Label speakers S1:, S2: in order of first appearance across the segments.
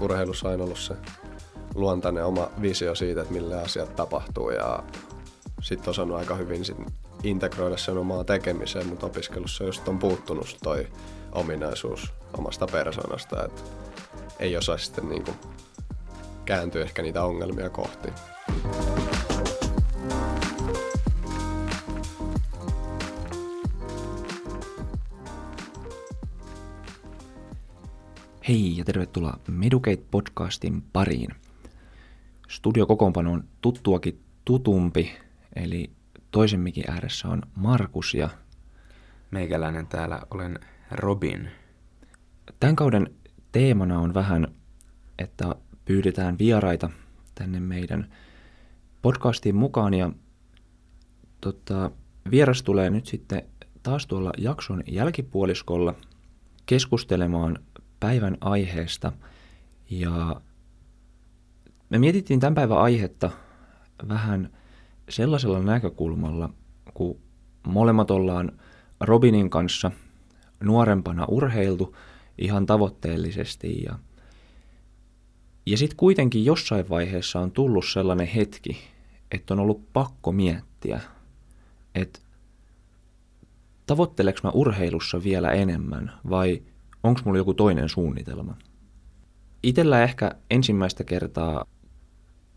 S1: Urheilussa on ollut se luontainen oma visio siitä, että millä asiat tapahtuu ja sitten osannut aika hyvin sit integroida sen omaa tekemiseen, mutta opiskelussa just on puuttunut toi ominaisuus omasta persoonasta, että ei osaa sitten niinku kääntyä ehkä niitä ongelmia kohti.
S2: Hei ja tervetuloa Medukate-podcastin pariin. Studiokokoonpano on tuttuakin tutumpi, eli toisen mikin ääressä on Markus ja
S3: Meikäläinen täällä olen Robin.
S2: tämän kauden teemana on vähän, että pyydetään vieraita tänne meidän podcastiin mukaan ja tota, vieras tulee nyt sitten taas tuolla jakson jälkipuoliskolla keskustelemaan päivän aiheesta. Ja me mietittiin tämän päivän aihetta vähän sellaisella näkökulmalla, kun molemmat ollaan Robinin kanssa nuorempana urheiltu ihan tavoitteellisesti ja, ja sitten kuitenkin jossain vaiheessa on tullut sellainen hetki, että on ollut pakko miettiä, että tavoitteleks mä urheilussa vielä enemmän vai onko mulla joku toinen suunnitelma. Itellä ehkä ensimmäistä kertaa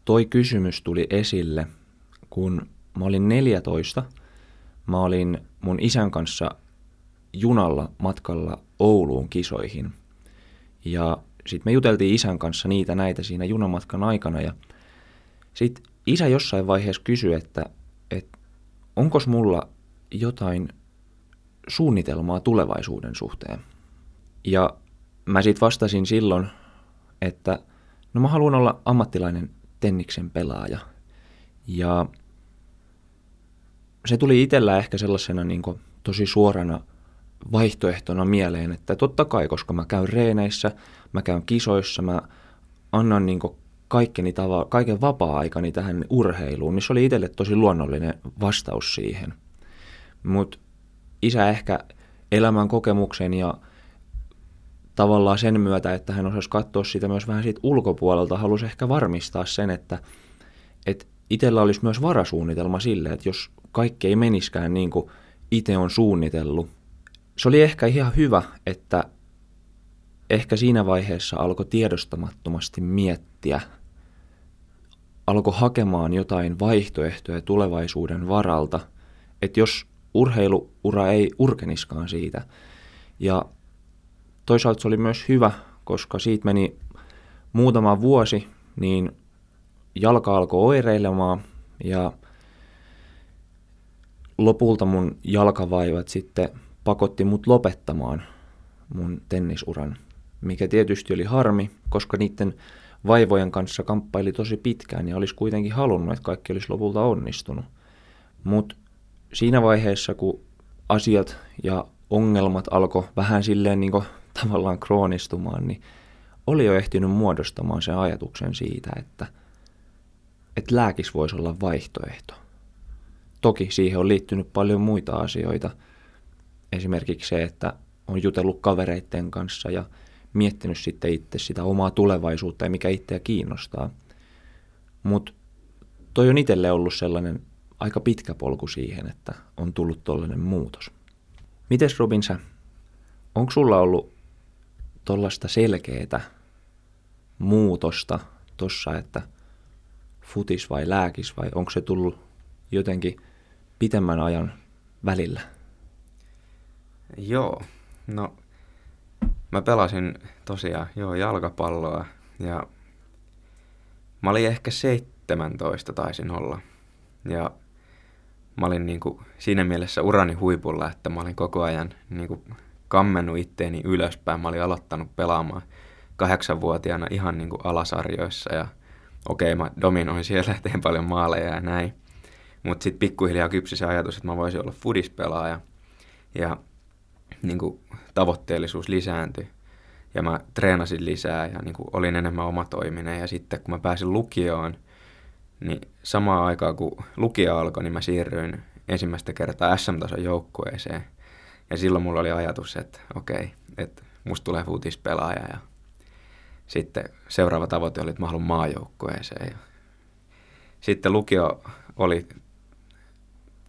S2: toi kysymys tuli esille, kun mä olin 14. Mä olin mun isän kanssa junalla matkalla Ouluun kisoihin. Ja sitten me juteltiin isän kanssa niitä näitä siinä junamatkan aikana. Ja sitten isä jossain vaiheessa kysyi, että, että onko mulla jotain suunnitelmaa tulevaisuuden suhteen. Ja mä sitten vastasin silloin, että no mä haluan olla ammattilainen tenniksen pelaaja. Ja se tuli itsellä ehkä sellaisena niin tosi suorana vaihtoehtona mieleen, että totta kai, koska mä käyn reeneissä, mä käyn kisoissa, mä annan niin kaikkeni tava, kaiken vapaa-aikani tähän urheiluun, niin se oli itselle tosi luonnollinen vastaus siihen. Mutta isä ehkä elämän kokemuksen ja tavallaan sen myötä, että hän osasi katsoa sitä myös vähän siitä ulkopuolelta, halusi ehkä varmistaa sen, että, että itsellä olisi myös varasuunnitelma sille, että jos kaikki ei meniskään niin kuin itse on suunnitellut. Se oli ehkä ihan hyvä, että ehkä siinä vaiheessa alkoi tiedostamattomasti miettiä, alkoi hakemaan jotain vaihtoehtoja tulevaisuuden varalta, että jos urheiluura ei urkeniskaan siitä. Ja toisaalta se oli myös hyvä, koska siitä meni muutama vuosi, niin jalka alkoi oireilemaan ja lopulta mun jalkavaivat sitten pakotti mut lopettamaan mun tennisuran, mikä tietysti oli harmi, koska niiden vaivojen kanssa kamppaili tosi pitkään ja olisi kuitenkin halunnut, että kaikki olisi lopulta onnistunut. Mutta siinä vaiheessa, kun asiat ja ongelmat alkoi vähän silleen niin tavallaan kroonistumaan, niin oli jo ehtinyt muodostamaan sen ajatuksen siitä, että, että lääkis voisi olla vaihtoehto. Toki siihen on liittynyt paljon muita asioita. Esimerkiksi se, että on jutellut kavereiden kanssa ja miettinyt sitten itse sitä omaa tulevaisuutta ja mikä itseä kiinnostaa. Mutta toi on itselle ollut sellainen aika pitkä polku siihen, että on tullut tollainen muutos. Mites Robin sä, onko sulla ollut tollasta selkeää muutosta tossa, että futis vai lääkis vai onko se tullut jotenkin pitemmän ajan välillä?
S3: Joo, no mä pelasin tosiaan joo jalkapalloa ja mä olin ehkä 17 taisin olla. Ja mä olin niinku siinä mielessä urani huipulla, että mä olin koko ajan niinku kammennut itteeni ylöspäin. Mä olin aloittanut pelaamaan kahdeksanvuotiaana ihan niinku alasarjoissa ja okei, okay, mä dominoin siellä, teen paljon maaleja ja näin. Mutta sitten pikkuhiljaa kypsi se ajatus, että mä voisin olla fudispelaaja. Ja niin kuin, tavoitteellisuus lisääntyi. Ja mä treenasin lisää ja niin kuin, olin enemmän omatoiminen. Ja sitten kun mä pääsin lukioon, niin samaan aikaan kun lukio alkoi, niin mä siirryin ensimmäistä kertaa SM-tason joukkueeseen. Ja silloin mulla oli ajatus, että okei, että musta tulee futispelaaja ja sitten seuraava tavoite oli, että mä haluan maajoukkueeseen. Ja sitten lukio oli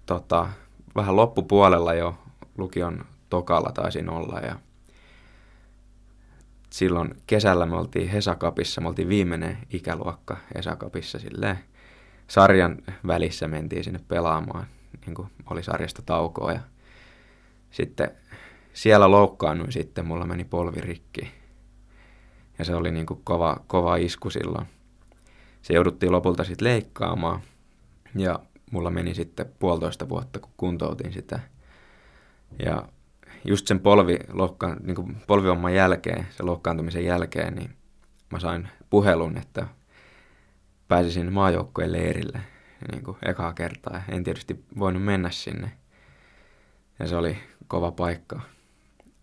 S3: tota, vähän loppupuolella jo, lukion tokalla taisin olla ja silloin kesällä me oltiin Hesakapissa, me oltiin viimeinen ikäluokka Hesakapissa silleen. Sarjan välissä mentiin sinne pelaamaan, niin kuin oli sarjasta taukoa ja sitten siellä loukkaannuin sitten, mulla meni polvi rikki. Ja se oli niin kuin kova, kova isku silloin. Se jouduttiin lopulta sitten leikkaamaan ja mulla meni sitten puolitoista vuotta, kun kuntoutin sitä. Ja just sen polvi, loukkaan, niin kuin polvivamman jälkeen, sen loukkaantumisen jälkeen, niin mä sain puhelun, että pääsisin maajoukkojen leirille niin kuin ekaa kertaa. En tietysti voinut mennä sinne. Ja se oli kova paikka.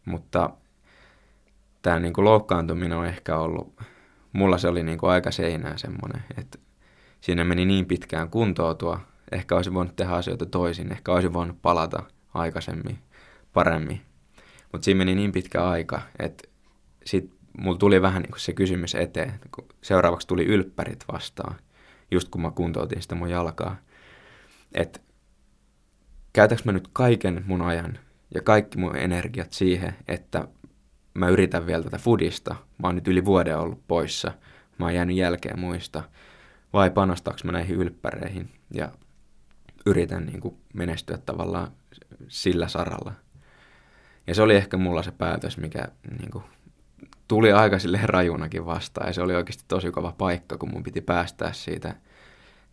S3: Mutta tämä niin kuin loukkaantuminen on ehkä ollut, mulla se oli niin kuin aika seinää semmoinen, että siinä meni niin pitkään kuntoutua. Ehkä olisi voinut tehdä asioita toisin, ehkä olisi voinut palata aikaisemmin, paremmin. Mutta siinä meni niin pitkä aika, että sitten mulla tuli vähän niin kuin se kysymys eteen, kun seuraavaksi tuli ylppärit vastaan, just kun mä kuntoutin sitä mun jalkaa. Että käytäks mä nyt kaiken mun ajan ja kaikki mun energiat siihen, että mä yritän vielä tätä fudista. Mä oon nyt yli vuoden ollut poissa. Mä oon jäänyt jälkeen muista. Vai panostaaks mä näihin ylppäreihin ja yritän niin kuin menestyä tavallaan sillä saralla. Ja se oli ehkä mulla se päätös, mikä niin kuin, tuli aika sille rajunakin vastaan. Ja se oli oikeasti tosi kova paikka, kun mun piti päästää siitä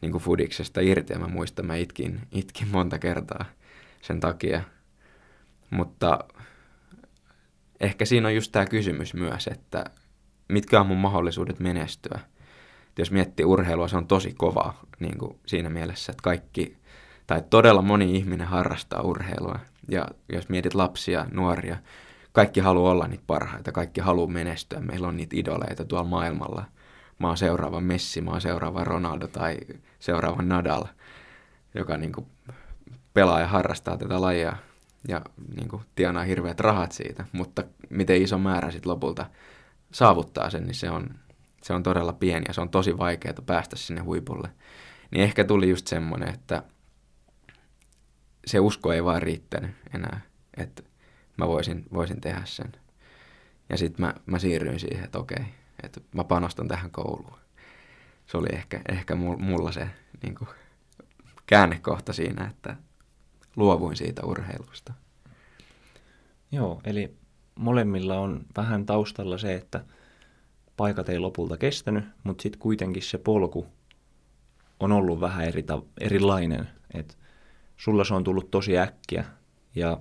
S3: niin kuin fudiksesta irti. Ja mä muistan, mä itkin, itkin monta kertaa sen takia. Mutta ehkä siinä on just tämä kysymys myös, että mitkä on mun mahdollisuudet menestyä. Et jos miettii urheilua, se on tosi kova niin kuin siinä mielessä, että kaikki, tai todella moni ihminen harrastaa urheilua. Ja jos mietit lapsia, nuoria, kaikki haluaa olla niitä parhaita, kaikki haluaa menestyä. Meillä on niitä idoleita tuolla maailmalla. Mä oon seuraava Messi, mä oon seuraava Ronaldo tai seuraava Nadal, joka niin kuin pelaa ja harrastaa tätä lajia ja niin kuin, tienaa hirveät rahat siitä, mutta miten iso määrä sitten lopulta saavuttaa sen, niin se on, se on todella pieni ja se on tosi vaikeaa päästä sinne huipulle. Niin ehkä tuli just semmoinen, että se usko ei vaan riittänyt enää, että mä voisin, voisin tehdä sen. Ja sitten mä, mä siirryin siihen, että okei, että mä panostan tähän kouluun. Se oli ehkä, ehkä mulla se niin kuin, käännekohta siinä, että luovuin siitä urheilusta.
S2: Joo, eli molemmilla on vähän taustalla se, että paikat ei lopulta kestänyt, mutta sitten kuitenkin se polku on ollut vähän eri ta- erilainen. Et sulla se on tullut tosi äkkiä ja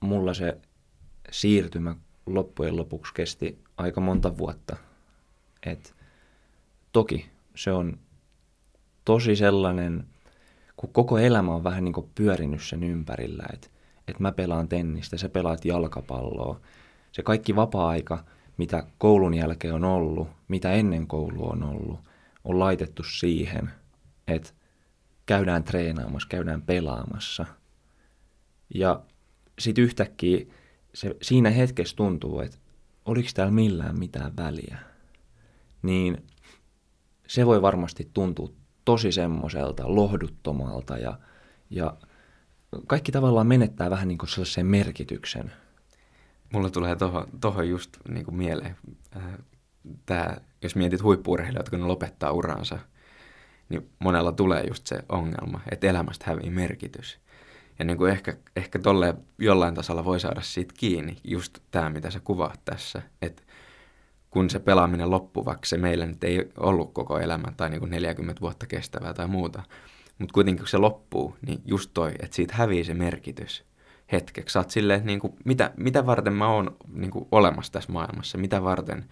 S2: mulla se siirtymä loppujen lopuksi kesti aika monta vuotta. Et toki se on tosi sellainen kun koko elämä on vähän niin kuin pyörinyt sen ympärillä, että, että mä pelaan tennistä, sä pelaat jalkapalloa. Se kaikki vapaa-aika, mitä koulun jälkeen on ollut, mitä ennen koulua on ollut, on laitettu siihen, että käydään treenaamassa, käydään pelaamassa. Ja sitten yhtäkkiä se, siinä hetkessä tuntuu, että oliko täällä millään mitään väliä. Niin se voi varmasti tuntua tosi semmoiselta lohduttomalta ja, ja kaikki tavallaan menettää vähän niin kuin sellaisen merkityksen.
S3: Mulla tulee tohon, tohon just niin kuin mieleen, äh, tää, jos mietit huippuurheilijoita, kun ne lopettaa uransa, niin monella tulee just se ongelma, että elämästä hävii merkitys. Ja niin kuin ehkä, ehkä tolle jollain tasolla voi saada siitä kiinni, just tämä, mitä sä kuvaat tässä, että kun se pelaaminen loppuu, vaikka se meillä nyt ei ollut koko elämä tai niin kuin 40 vuotta kestävää tai muuta, mutta kuitenkin kun se loppuu, niin just toi, että siitä hävii se merkitys hetkeksi. Sä oot silleen, että niin kuin, mitä, mitä varten mä oon niin kuin, olemassa tässä maailmassa, mitä varten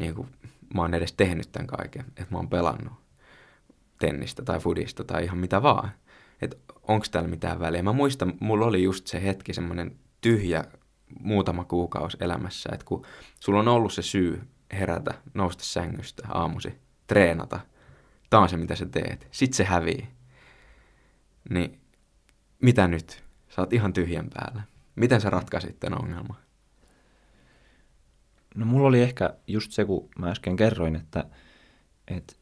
S3: niin kuin, mä oon edes tehnyt tämän kaiken, että mä oon pelannut tennistä tai fudista tai ihan mitä vaan. Että onko täällä mitään väliä. Mä muistan, mulla oli just se hetki semmoinen tyhjä muutama kuukausi elämässä, että kun sulla on ollut se syy herätä, nousta sängystä aamusi, treenata, tämä on se mitä sä teet, sit se hävii. Niin mitä nyt? Sä oot ihan tyhjän päällä. Miten sä ratkaisit tämän ongelman?
S2: No mulla oli ehkä just se, kun mä äsken kerroin, että, että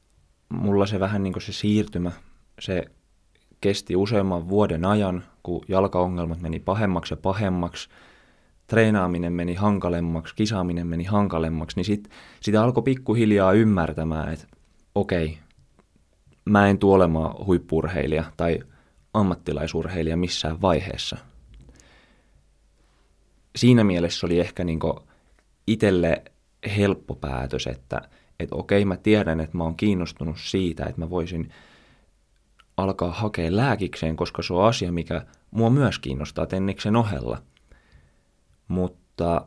S2: mulla se vähän niin kuin se siirtymä, se kesti useamman vuoden ajan, kun jalkaongelmat meni pahemmaksi ja pahemmaksi, treenaaminen meni hankalemmaksi, kisaaminen meni hankalemmaksi, niin sit, sitä alkoi pikkuhiljaa ymmärtämään, että okei, mä en tule olemaan huippurheilija tai ammattilaisurheilija missään vaiheessa. Siinä mielessä oli ehkä niin itselle helppo päätös, että, että okei, mä tiedän, että mä oon kiinnostunut siitä, että mä voisin alkaa hakea lääkikseen, koska se on asia, mikä mua myös kiinnostaa Tenniksen ohella. Mutta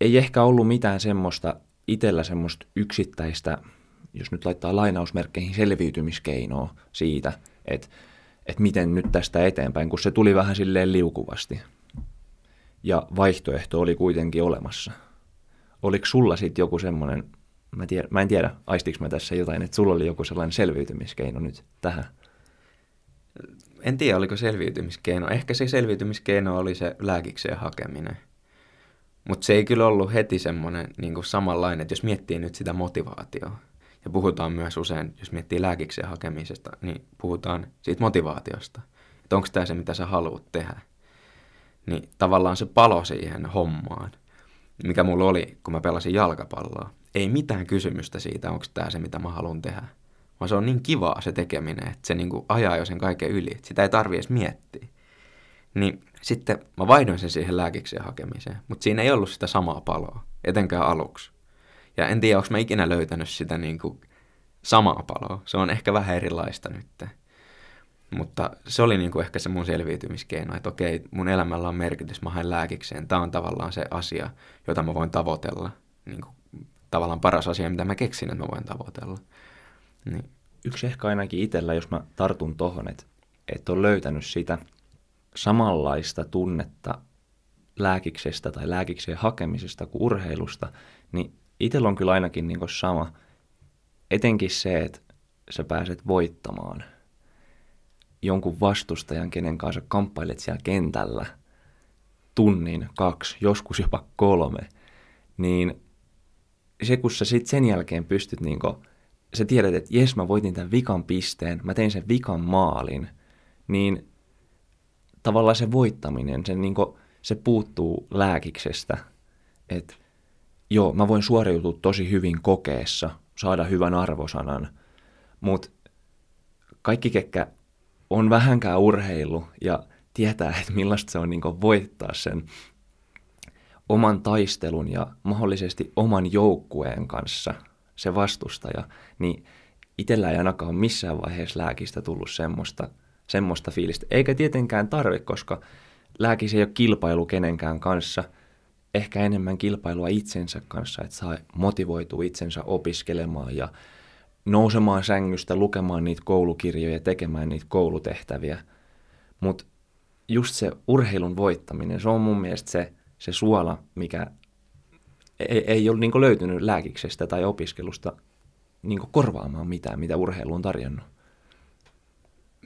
S2: ei ehkä ollut mitään semmoista itsellä semmoista yksittäistä, jos nyt laittaa lainausmerkkeihin selviytymiskeinoa siitä, että, että miten nyt tästä eteenpäin, kun se tuli vähän silleen liukuvasti. Ja vaihtoehto oli kuitenkin olemassa. Oliko sulla sitten joku semmoinen, mä, tiedä, mä en tiedä, aistiks mä tässä jotain, että sulla oli joku sellainen selviytymiskeino nyt tähän?
S3: En tiedä, oliko selviytymiskeino. Ehkä se selviytymiskeino oli se lääkikseen hakeminen. Mutta se ei kyllä ollut heti semmoinen niin samanlainen, että jos miettii nyt sitä motivaatioa, ja puhutaan myös usein, jos miettii lääkikseen hakemisesta, niin puhutaan siitä motivaatiosta. Että onko tämä se, mitä sä haluat tehdä. Niin tavallaan se palo siihen hommaan, mikä mulla oli, kun mä pelasin jalkapalloa. Ei mitään kysymystä siitä, onko tämä se, mitä mä haluan tehdä. Vaan se on niin kivaa se tekeminen, että se niinku ajaa jo sen kaiken yli. Sitä ei tarvi edes miettiä. Niin sitten mä vaihdoin sen siihen lääkikseen hakemiseen, mutta siinä ei ollut sitä samaa paloa, etenkään aluksi. Ja en tiedä, onko mä ikinä löytänyt sitä niin kuin samaa paloa. Se on ehkä vähän erilaista nyt. Mutta se oli niin kuin ehkä se mun selviytymiskeino, että okei, mun elämällä on merkitys, mä haen lääkikseen. Tämä on tavallaan se asia, jota mä voin tavoitella. Niin kuin, tavallaan paras asia, mitä mä keksin, että mä voin tavoitella.
S2: Niin. Yksi ehkä ainakin itsellä, jos mä tartun tohon, että, että on löytänyt sitä samanlaista tunnetta lääkiksestä tai lääkikseen hakemisesta kuin urheilusta, niin itsellä on kyllä ainakin niin sama. Etenkin se, että sä pääset voittamaan jonkun vastustajan, kenen kanssa kamppailet siellä kentällä tunnin, kaksi, joskus jopa kolme, niin se, kun sä sit sen jälkeen pystyt niin kuin, sä tiedät, että jes, mä voitin tämän vikan pisteen, mä tein sen vikan maalin, niin tavallaan se voittaminen, se, niin kuin, se puuttuu lääkiksestä, että joo, mä voin suoriutua tosi hyvin kokeessa, saada hyvän arvosanan, mutta kaikki, ketkä on vähänkään urheilu ja tietää, että millaista se on niin voittaa sen oman taistelun ja mahdollisesti oman joukkueen kanssa se vastustaja, niin itsellä ei ainakaan missään vaiheessa lääkistä tullut semmoista, semmoista fiilistä. Eikä tietenkään tarve, koska lääkis ei ole kilpailu kenenkään kanssa – ehkä enemmän kilpailua itsensä kanssa, että saa motivoitua itsensä opiskelemaan ja nousemaan sängystä, lukemaan niitä koulukirjoja, tekemään niitä koulutehtäviä. Mutta just se urheilun voittaminen, se on mun mielestä se, se suola, mikä ei, ei ole niin löytynyt lääkiksestä tai opiskelusta niin korvaamaan mitään, mitä urheilu on tarjonnut.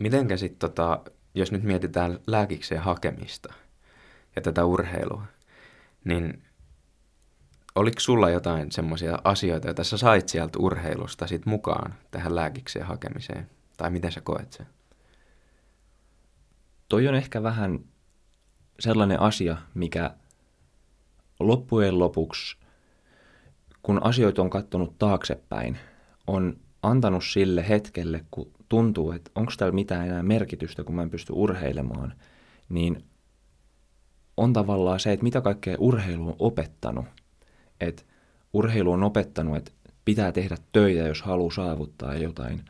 S3: Mitenkä sitten, tota, jos nyt mietitään lääkikseen hakemista ja tätä urheilua, niin oliko sulla jotain semmoisia asioita, joita sä sait sieltä urheilusta sit mukaan tähän lääkikseen hakemiseen? Tai miten sä koet sen?
S2: Toi on ehkä vähän sellainen asia, mikä loppujen lopuksi, kun asioita on kattonut taaksepäin, on antanut sille hetkelle, kun tuntuu, että onko täällä mitään enää merkitystä, kun mä en pysty urheilemaan, niin on tavallaan se, että mitä kaikkea urheilu on opettanut. Että urheilu on opettanut, että pitää tehdä töitä, jos haluaa saavuttaa jotain.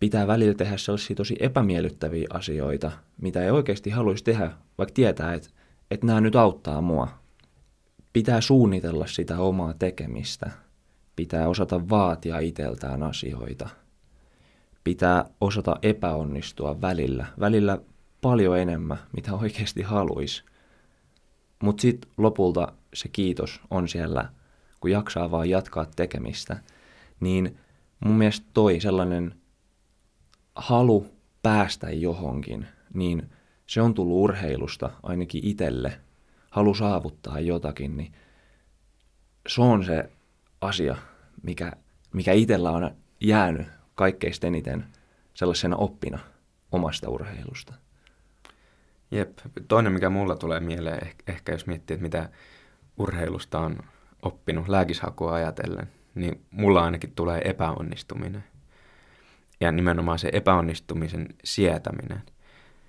S2: Pitää välillä tehdä sellaisia tosi epämiellyttäviä asioita, mitä ei oikeasti haluaisi tehdä, vaikka tietää, että, että nämä nyt auttaa mua. Pitää suunnitella sitä omaa tekemistä. Pitää osata vaatia iteltään asioita. Pitää osata epäonnistua välillä. Välillä paljon enemmän, mitä oikeasti haluaisi. Mutta sitten lopulta se kiitos on siellä, kun jaksaa vaan jatkaa tekemistä. Niin mun mielestä toi sellainen halu päästä johonkin, niin se on tullut urheilusta ainakin itselle, halu saavuttaa jotakin, niin se on se asia, mikä, mikä itsellä on jäänyt kaikkein eniten sellaisena oppina omasta urheilusta.
S3: Jep. Toinen, mikä mulla tulee mieleen, ehkä jos miettii, että mitä urheilusta on oppinut lääkishakua ajatellen, niin mulla ainakin tulee epäonnistuminen. Ja nimenomaan se epäonnistumisen sietäminen.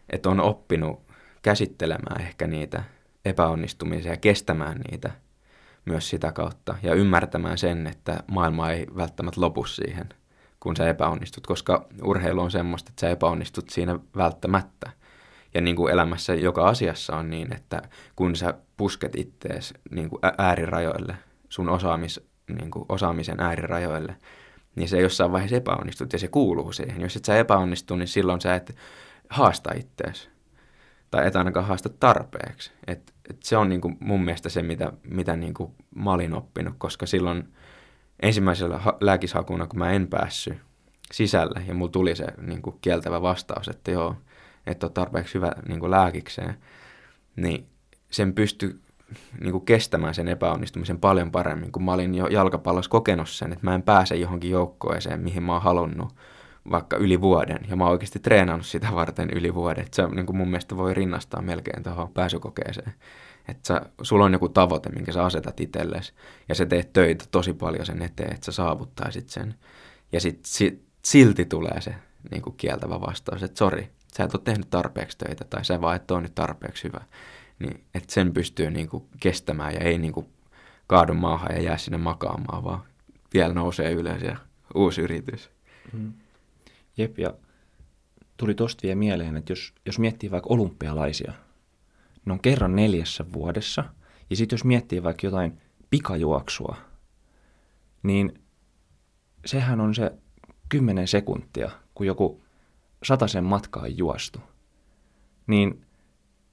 S3: Että on oppinut käsittelemään ehkä niitä epäonnistumisia ja kestämään niitä myös sitä kautta. Ja ymmärtämään sen, että maailma ei välttämättä lopu siihen, kun sä epäonnistut. Koska urheilu on semmoista, että sä epäonnistut siinä välttämättä. Ja niin kuin elämässä joka asiassa on niin, että kun sä pusket ittees niin kuin äärirajoille, sun osaamis, niin kuin osaamisen äärirajoille, niin se jossain vaiheessa epäonnistut ja se kuuluu siihen. Jos et sä epäonnistu, niin silloin sä et haasta ittees. Tai et ainakaan haasta tarpeeksi. Et, et se on niin kuin mun mielestä se, mitä, mitä niin kuin mä olin oppinut, koska silloin ensimmäisellä ha- lääkishakuna, kun mä en päässyt sisälle ja mulla tuli se niin kuin kieltävä vastaus, että joo, et ole tarpeeksi hyvä niin kuin lääkikseen, niin sen pystyi niin kuin kestämään sen epäonnistumisen paljon paremmin, kun mä olin jo jalkapallossa kokenut sen, että mä en pääse johonkin joukkoeseen, mihin mä oon halunnut vaikka yli vuoden, ja mä oon oikeasti treenannut sitä varten yli vuoden. Et se niin kuin mun mielestä voi rinnastaa melkein tuohon pääsykokeeseen. Että sulla on joku tavoite, minkä sä asetat itsellesi, ja sä teet töitä tosi paljon sen eteen, että sä saavuttaisit sen. Ja sit, sit silti tulee se niin kuin kieltävä vastaus, että sori, sä et ole tehnyt tarpeeksi töitä, tai sä vaan et ole nyt tarpeeksi hyvä niin että sen pystyy niin kuin kestämään ja ei niin kuin kaadu maahan ja jää sinne makaamaan, vaan vielä nousee ylös ja uusi yritys. Mm.
S2: Jep, ja tuli tosta vielä mieleen, että jos, jos miettii vaikka olympialaisia, ne on kerran neljässä vuodessa, ja sitten jos miettii vaikka jotain pikajuoksua, niin sehän on se kymmenen sekuntia, kun joku sen matkaa juostu. Niin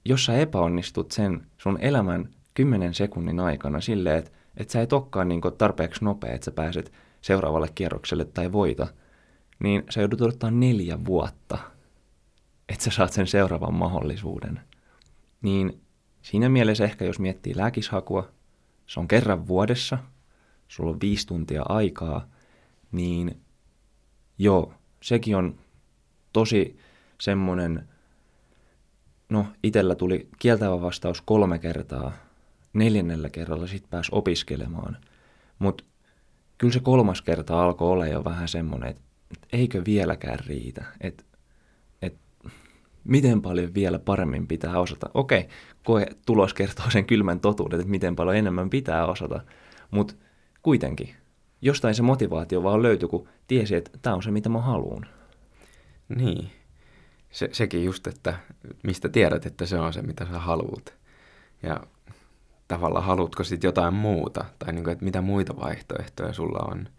S2: jos sä epäonnistut sen sun elämän kymmenen sekunnin aikana silleen, että et sä et olekaan niin tarpeeksi nopea, että sä pääset seuraavalle kierrokselle tai voita, niin sä joudut odottaa neljä vuotta, että sä saat sen seuraavan mahdollisuuden. Niin siinä mielessä ehkä jos miettii lääkishakua, se on kerran vuodessa, sulla on viisi tuntia aikaa, niin joo, sekin on tosi semmoinen no itellä tuli kieltävä vastaus kolme kertaa. Neljännellä kerralla sitten pääsi opiskelemaan. Mutta kyllä se kolmas kerta alkoi olla jo vähän semmoinen, että et eikö vieläkään riitä. Että et, miten paljon vielä paremmin pitää osata. Okei, koe tulos kertoo sen kylmän totuuden, että miten paljon enemmän pitää osata. Mutta kuitenkin, jostain se motivaatio vaan löytyi, kun tiesi, että tämä on se, mitä mä haluan.
S3: Niin se, sekin just, että mistä tiedät, että se on se, mitä sä haluat. Ja tavallaan haluatko sitten jotain muuta, tai niin kuin, että mitä muita vaihtoehtoja sulla on.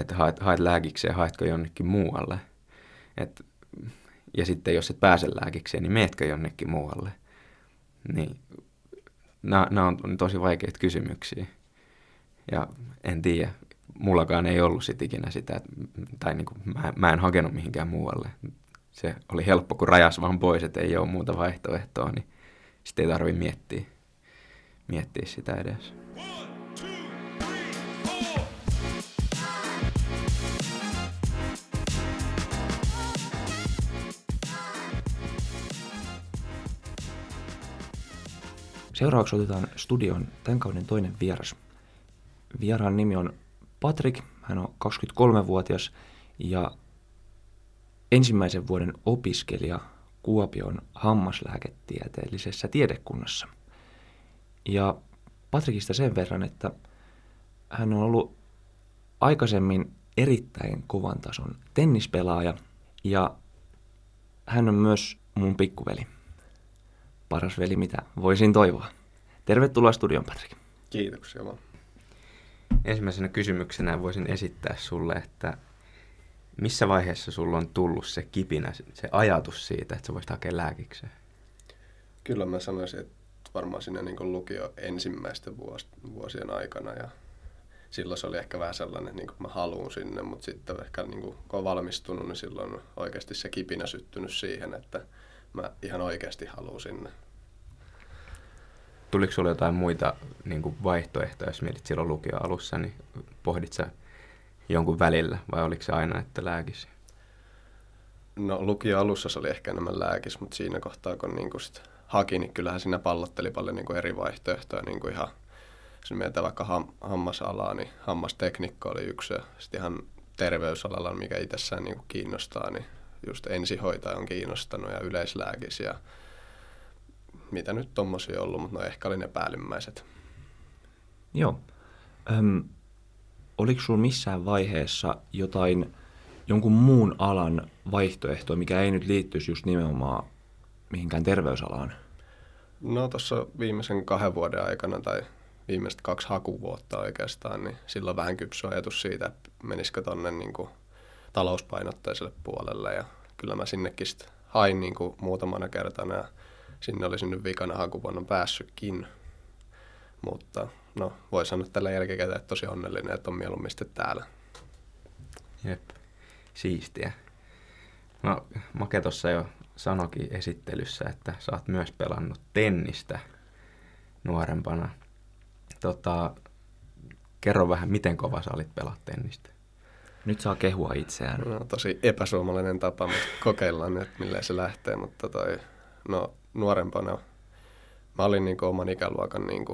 S3: Että haet, haet lääkikseen, haetko jonnekin muualle. Et, ja sitten jos et pääse lääkikseen, niin meetkö jonnekin muualle. Niin nämä on tosi vaikeita kysymyksiä. Ja en tiedä, mullakaan ei ollut sit ikinä sitä, tai niin kuin, mä, mä en hakenut mihinkään muualle se oli helppo, kun rajas vaan pois, että ei ole muuta vaihtoehtoa, niin sitten ei tarvitse miettiä, miettiä sitä edes.
S2: Seuraavaksi otetaan studion tämän kauden toinen vieras. Vieraan nimi on Patrick, hän on 23-vuotias ja ensimmäisen vuoden opiskelija Kuopion hammaslääketieteellisessä tiedekunnassa. Ja Patrikista sen verran, että hän on ollut aikaisemmin erittäin kovan tason tennispelaaja ja hän on myös mun pikkuveli. Paras veli, mitä voisin toivoa. Tervetuloa studion, Patrik.
S1: Kiitoksia vaan.
S3: Ensimmäisenä kysymyksenä voisin esittää sulle, että missä vaiheessa sulla on tullut se kipinä, se ajatus siitä, että sä voisit hakea lääkikseen?
S1: Kyllä mä sanoisin, että varmaan siinä niin lukio ensimmäisten vuosien aikana ja silloin se oli ehkä vähän sellainen, että niin mä haluan sinne, mutta sitten ehkä niin kuin, kun on valmistunut, niin silloin on oikeasti se kipinä syttynyt siihen, että mä ihan oikeasti haluan sinne.
S3: Tuliko sinulle jotain muita niin kuin vaihtoehtoja, jos mietit silloin lukio alussa, niin pohdit sä jonkun välillä vai oliko se aina, että lääkisi?
S1: No lukio alussa se oli ehkä enemmän lääkis, mutta siinä kohtaa kun niin kuin sit haki, niin kyllähän siinä pallotteli paljon niin kuin eri vaihtoehtoja. Niin kuin ihan, jos mietitään vaikka ham, hammasalaa, niin hammastekniikka oli yksi ja sitten ihan terveysalalla, mikä itsessään niin kuin kiinnostaa, niin just ensihoitaja on kiinnostanut ja yleislääkis ja mitä nyt tommosia ollut, mutta no ehkä oli ne päällimmäiset.
S2: Joo. Öm, oliko sinulla missään vaiheessa jotain jonkun muun alan vaihtoehtoa, mikä ei nyt liittyisi just nimenomaan mihinkään terveysalaan?
S1: No tuossa viimeisen kahden vuoden aikana tai viimeiset kaksi hakuvuotta oikeastaan, niin silloin vähän kypsy ajatus siitä, että menisikö tuonne niin talouspainotteiselle puolelle. Ja kyllä mä sinnekin sit hain niin kuin muutamana kertana ja sinne olisin nyt vikana hakuvuonna päässytkin. Mutta no, voi sanoa tällä jälkikäteen, että tosi onnellinen, että on mieluummin sitten täällä.
S3: Jep, siistiä. No, Make tuossa jo sanokin esittelyssä, että sä oot myös pelannut tennistä nuorempana. Tota, kerro vähän, miten kova sä olit pelaa tennistä?
S2: Nyt saa kehua itseään.
S1: No, tosi epäsuomalainen tapa, mutta kokeillaan nyt, millä se lähtee. Mutta toi, no, nuorempana mä olin niin oman ikäluokan niin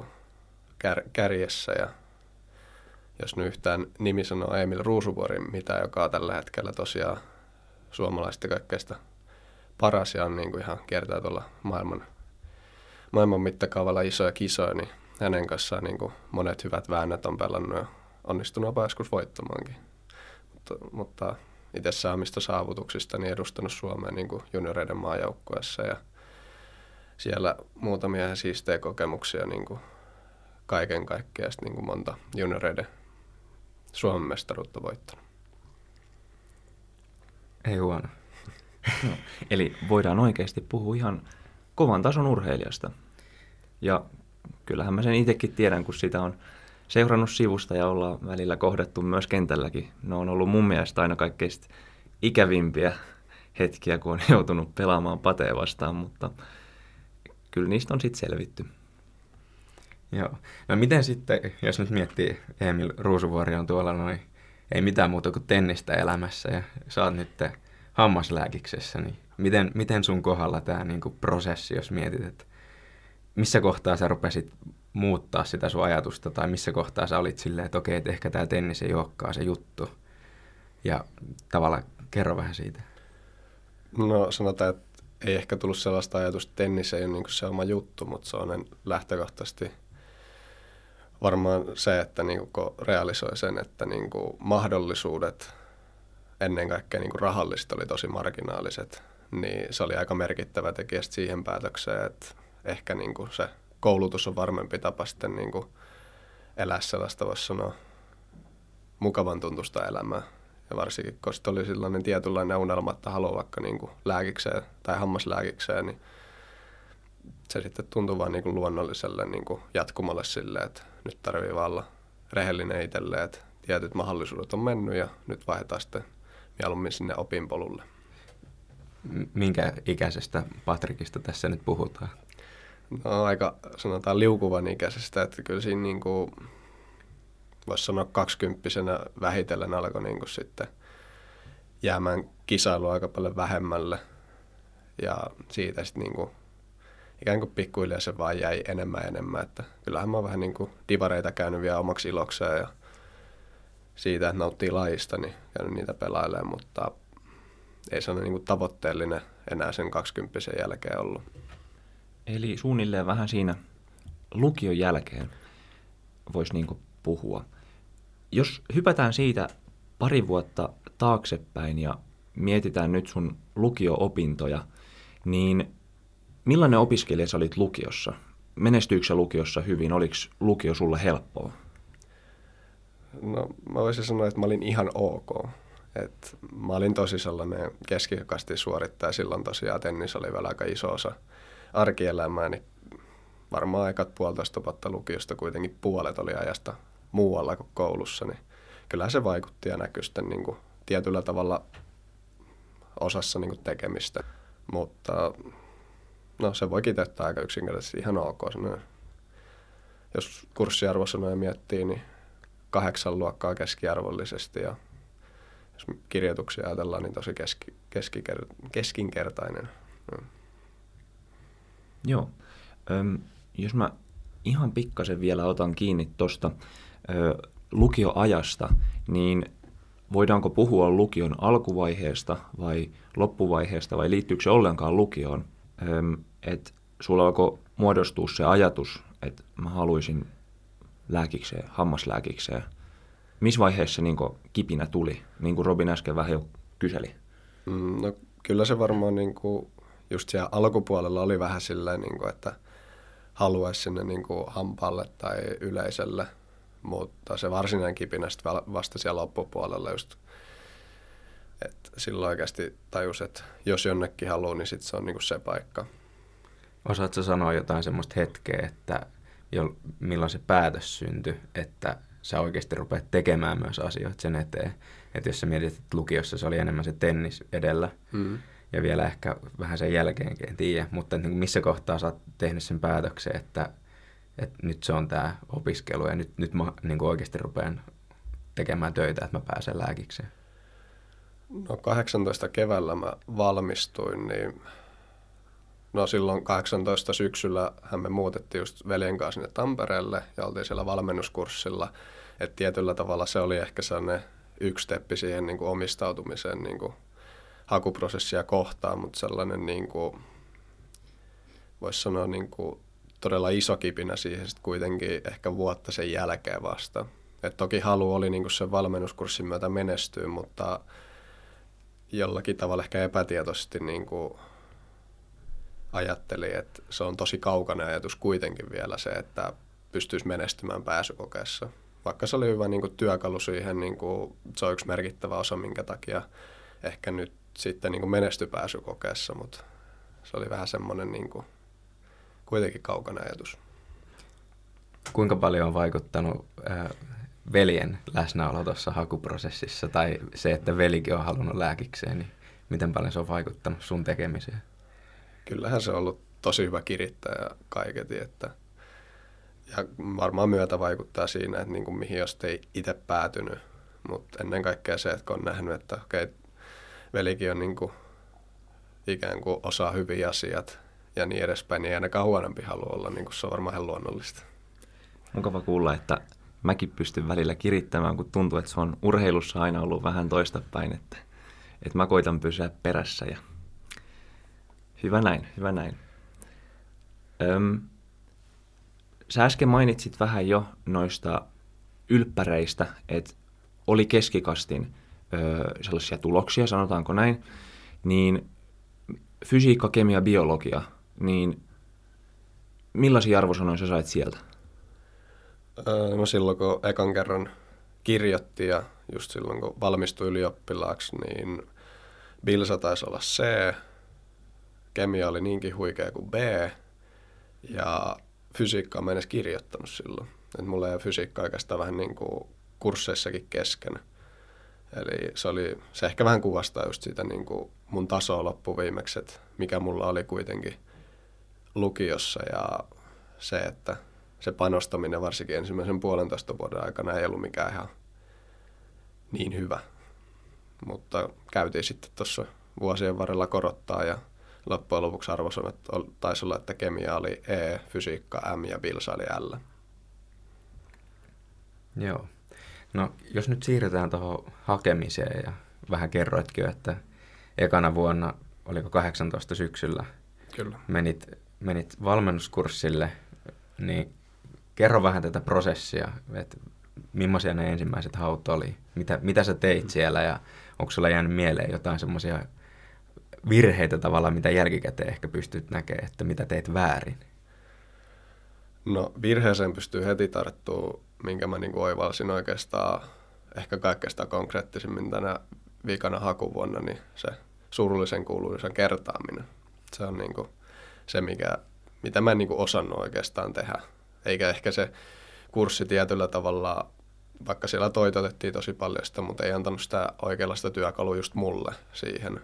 S1: kär, kärjessä ja jos nyt yhtään nimi sanoo Emil Ruusuvuori, mitä joka on tällä hetkellä tosiaan suomalaista kaikkeista paras ja on niin kuin ihan kiertää tuolla maailman, maailman mittakaavalla isoja kisoja, niin hänen kanssaan niin kuin monet hyvät väännöt on pelannut ja onnistunut jopa joskus voittamaankin. Mutta, mutta itse saamista saavutuksista niin edustanut Suomea niin kuin junioreiden maajoukkueessa ja siellä muutamia siistejä kokemuksia niin kuin kaiken kaikkiaan niin kuin monta junioreiden Suomen mestaruutta voittanut.
S3: Ei huono.
S2: No, eli voidaan oikeasti puhua ihan kovan tason urheilijasta. Ja kyllähän mä sen itsekin tiedän, kun sitä on seurannut sivusta ja ollaan välillä kohdattu myös kentälläkin. Ne on ollut mun mielestä aina kaikkein ikävimpiä hetkiä, kun on joutunut pelaamaan pateen vastaan, mutta kyllä niistä on sitten selvitty.
S3: Joo. No miten sitten, jos nyt miettii, Emil Ruusuvuori on tuolla noin, ei mitään muuta kuin tennistä elämässä ja sä oot nyt hammaslääkiksessä, niin miten, miten sun kohdalla tämä niinku prosessi, jos mietit, että missä kohtaa sä rupesit muuttaa sitä sun ajatusta tai missä kohtaa sä olit silleen, että okei, että ehkä tämä tennis ei olekaan se juttu. Ja tavallaan kerro vähän siitä.
S1: No sanotaan, että ei ehkä tullut sellaista ajatusta, että tennis ei ole niin se oma juttu, mutta se on lähtökohtaisesti varmaan se, että niin kuin realisoi sen, että niin kuin mahdollisuudet ennen kaikkea niin kuin rahallisesti oli tosi marginaaliset, niin se oli aika merkittävä tekijä siihen päätökseen, että ehkä niin kuin se koulutus on varmempi tapa sitten niin kuin elää sellaista, voisi sanoa, mukavan tuntusta elämää. Ja varsinkin, koska oli sellainen tietynlainen unelma, että haluaa vaikka niin kuin lääkikseen tai hammaslääkikseen, niin se sitten tuntui vaan niin kuin luonnolliselle niin kuin jatkumalle sille, että nyt tarvii vaan olla rehellinen itselleen, että tietyt mahdollisuudet on mennyt ja nyt vaihdetaan sitten mieluummin sinne opinpolulle.
S3: Minkä ikäisestä Patrikista tässä nyt puhutaan?
S1: No aika sanotaan liukuvan ikäisestä, että kyllä siinä niin kuin, voisi sanoa kaksikymppisenä vähitellen alkoi niin kuin sitten jäämään kisailu aika paljon vähemmälle. Ja siitä sitten niin kuin, ikään kuin pikkuhiljaa se vaan jäi enemmän ja enemmän. Että kyllähän mä oon vähän niin kuin divareita käynyt vielä omaksi ilokseen ja siitä, että nauttii lajista, niin käynyt niitä pelailemaan, mutta ei se ole niin kuin tavoitteellinen enää sen 20 jälkeen ollut.
S2: Eli suunnilleen vähän siinä lukion jälkeen voisi niin puhua. Jos hypätään siitä pari vuotta taaksepäin ja mietitään nyt sun lukio-opintoja, niin millainen opiskelija sä olit lukiossa? Menestyykö lukiossa hyvin? Oliko lukio sulle helppoa?
S1: No mä voisin sanoa, että mä olin ihan ok. Et mä olin tosi sellainen keskikasti suorittaja. Silloin tosiaan tennis oli vielä aika iso osa arkielämää, niin varmaan aikat puolitoista vuotta lukiosta kuitenkin puolet oli ajasta muualla kuin koulussa, niin kyllä se vaikutti ja näkyi sitten niin kuin tietyllä tavalla osassa niin kuin tekemistä. Mutta no, se voi kiteyttää aika yksinkertaisesti ihan ok. Sellainen, jos kurssiarvosanoja miettii, niin kahdeksan luokkaa keskiarvollisesti ja jos kirjoituksia ajatellaan, niin tosi keski, keskiker, keskinkertainen. No.
S2: Joo. Öm, jos mä ihan pikkasen vielä otan kiinni tuosta lukioajasta, niin voidaanko puhua lukion alkuvaiheesta vai loppuvaiheesta vai liittyykö se ollenkaan lukioon? Että sulla alkoi muodostua se ajatus, että mä haluaisin lääkikseen, hammaslääkikseen. Missä vaiheessa niin kipinä tuli, niin kuin Robin äsken vähän jo kyseli?
S1: Mm, no kyllä se varmaan niin kuin just siellä alkupuolella oli vähän silleen, niin kuin, että haluaisi sinne niin kuin hampaalle tai yleisölle, mutta se varsinainen kipinä sitten vasta siellä loppupuolella just, että silloin oikeasti tajus, että jos jonnekin haluaa, niin sitten se on niin kuin se paikka.
S3: Osaatko sanoa jotain semmoista hetkeä, että jo, milloin se päätös syntyi, että sä oikeasti rupeat tekemään myös asioita sen eteen. Että jos sä mietit, että lukiossa se oli enemmän se tennis edellä, mm ja vielä ehkä vähän sen jälkeenkin, en tiedä, mutta niin missä kohtaa sä oot tehnyt sen päätöksen, että, että nyt se on tämä opiskelu ja nyt, nyt mä niin oikeasti rupean tekemään töitä, että mä pääsen lääkikseen?
S1: No 18 keväällä mä valmistuin, niin no silloin 18 syksyllä hän me muutettiin just veljen kanssa sinne Tampereelle ja oltiin siellä valmennuskurssilla. Että tietyllä tavalla se oli ehkä sellainen yksi steppi siihen niin kuin omistautumiseen niin kuin hakuprosessia kohtaan, mutta sellainen niin kuin, voisi sanoa niin kuin, todella iso kipinä siihen sitten kuitenkin ehkä vuotta sen jälkeen vasta. Et toki halu oli niin kuin sen valmennuskurssin myötä menestyä, mutta jollakin tavalla ehkä epätietoisesti niin kuin ajatteli, että se on tosi kaukainen ajatus kuitenkin vielä se, että pystyisi menestymään pääsykokeessa. Vaikka se oli hyvä niin kuin työkalu siihen, niin kuin, se on yksi merkittävä osa, minkä takia ehkä nyt sitten niin kuin menestyi pääsykokeessa, mutta se oli vähän semmoinen niin kuin, kuitenkin kaukana ajatus.
S3: Kuinka paljon on vaikuttanut äh, veljen läsnäolo tuossa hakuprosessissa tai se, että velikin on halunnut lääkikseen, niin miten paljon se on vaikuttanut sun tekemiseen?
S1: Kyllähän se on ollut tosi hyvä kirittäjä kaiketi, että ja varmaan myötä vaikuttaa siinä, että niin kuin mihin jos ei itse päätynyt, mutta ennen kaikkea se, että kun on nähnyt, että okei, velikin on niin kuin, ikään kuin osaa hyviä asiat ja niin edespäin, niin ei ainakaan huonompi halua olla, niin kuin se on varmaan ihan luonnollista.
S2: Mukava kuulla, että mäkin pystyn välillä kirittämään, kun tuntuu, että se on urheilussa aina ollut vähän toista päin, että, että mä koitan pysyä perässä ja hyvä näin, hyvä näin. Öm, sä äsken mainitsit vähän jo noista ylppäreistä, että oli keskikastin sellaisia tuloksia, sanotaanko näin, niin fysiikka, kemia, biologia, niin millaisia arvosanoja sä sait sieltä?
S1: no silloin kun ekan kerran kirjoitti ja just silloin kun valmistui ylioppilaaksi, niin Bilsa taisi olla C, kemia oli niinkin huikea kuin B ja fysiikkaa mä en edes kirjoittanut silloin. Et mulla ei fysiikka oikeastaan vähän niin kuin kursseissakin kesken. Eli se, oli, se ehkä vähän kuvastaa just sitä niin kuin mun tasoa loppuviimeksi, että mikä mulla oli kuitenkin lukiossa ja se, että se panostaminen varsinkin ensimmäisen puolentoista vuoden aikana ei ollut mikään ihan niin hyvä. Mutta käytiin sitten tuossa vuosien varrella korottaa ja loppujen lopuksi arvosanat taisi olla, että kemia oli E, fysiikka M ja bilsa oli L.
S3: Joo. No, jos nyt siirrytään tuohon hakemiseen ja vähän kerroitkin, että ekana vuonna, oliko 18 syksyllä,
S1: Kyllä.
S3: Menit, menit valmennuskurssille, niin kerro vähän tätä prosessia, että millaisia ne ensimmäiset haut oli, mitä, mitä sä teit siellä ja onko sulla jäänyt mieleen jotain semmoisia virheitä tavallaan, mitä jälkikäteen ehkä pystyt näkemään, että mitä teit väärin?
S1: No virheeseen pystyy heti tarttuu, minkä mä niin oivalsin oikeastaan ehkä kaikkein konkreettisimmin tänä viikana hakuvuonna, niin se surullisen kuuluisen kertaaminen. Se on niin kuin se, mikä, mitä mä en niin kuin osannut oikeastaan tehdä. Eikä ehkä se kurssi tietyllä tavalla vaikka siellä toitotettiin tosi paljon sitä, mutta ei antanut sitä oikeanlaista työkalua just mulle siihen.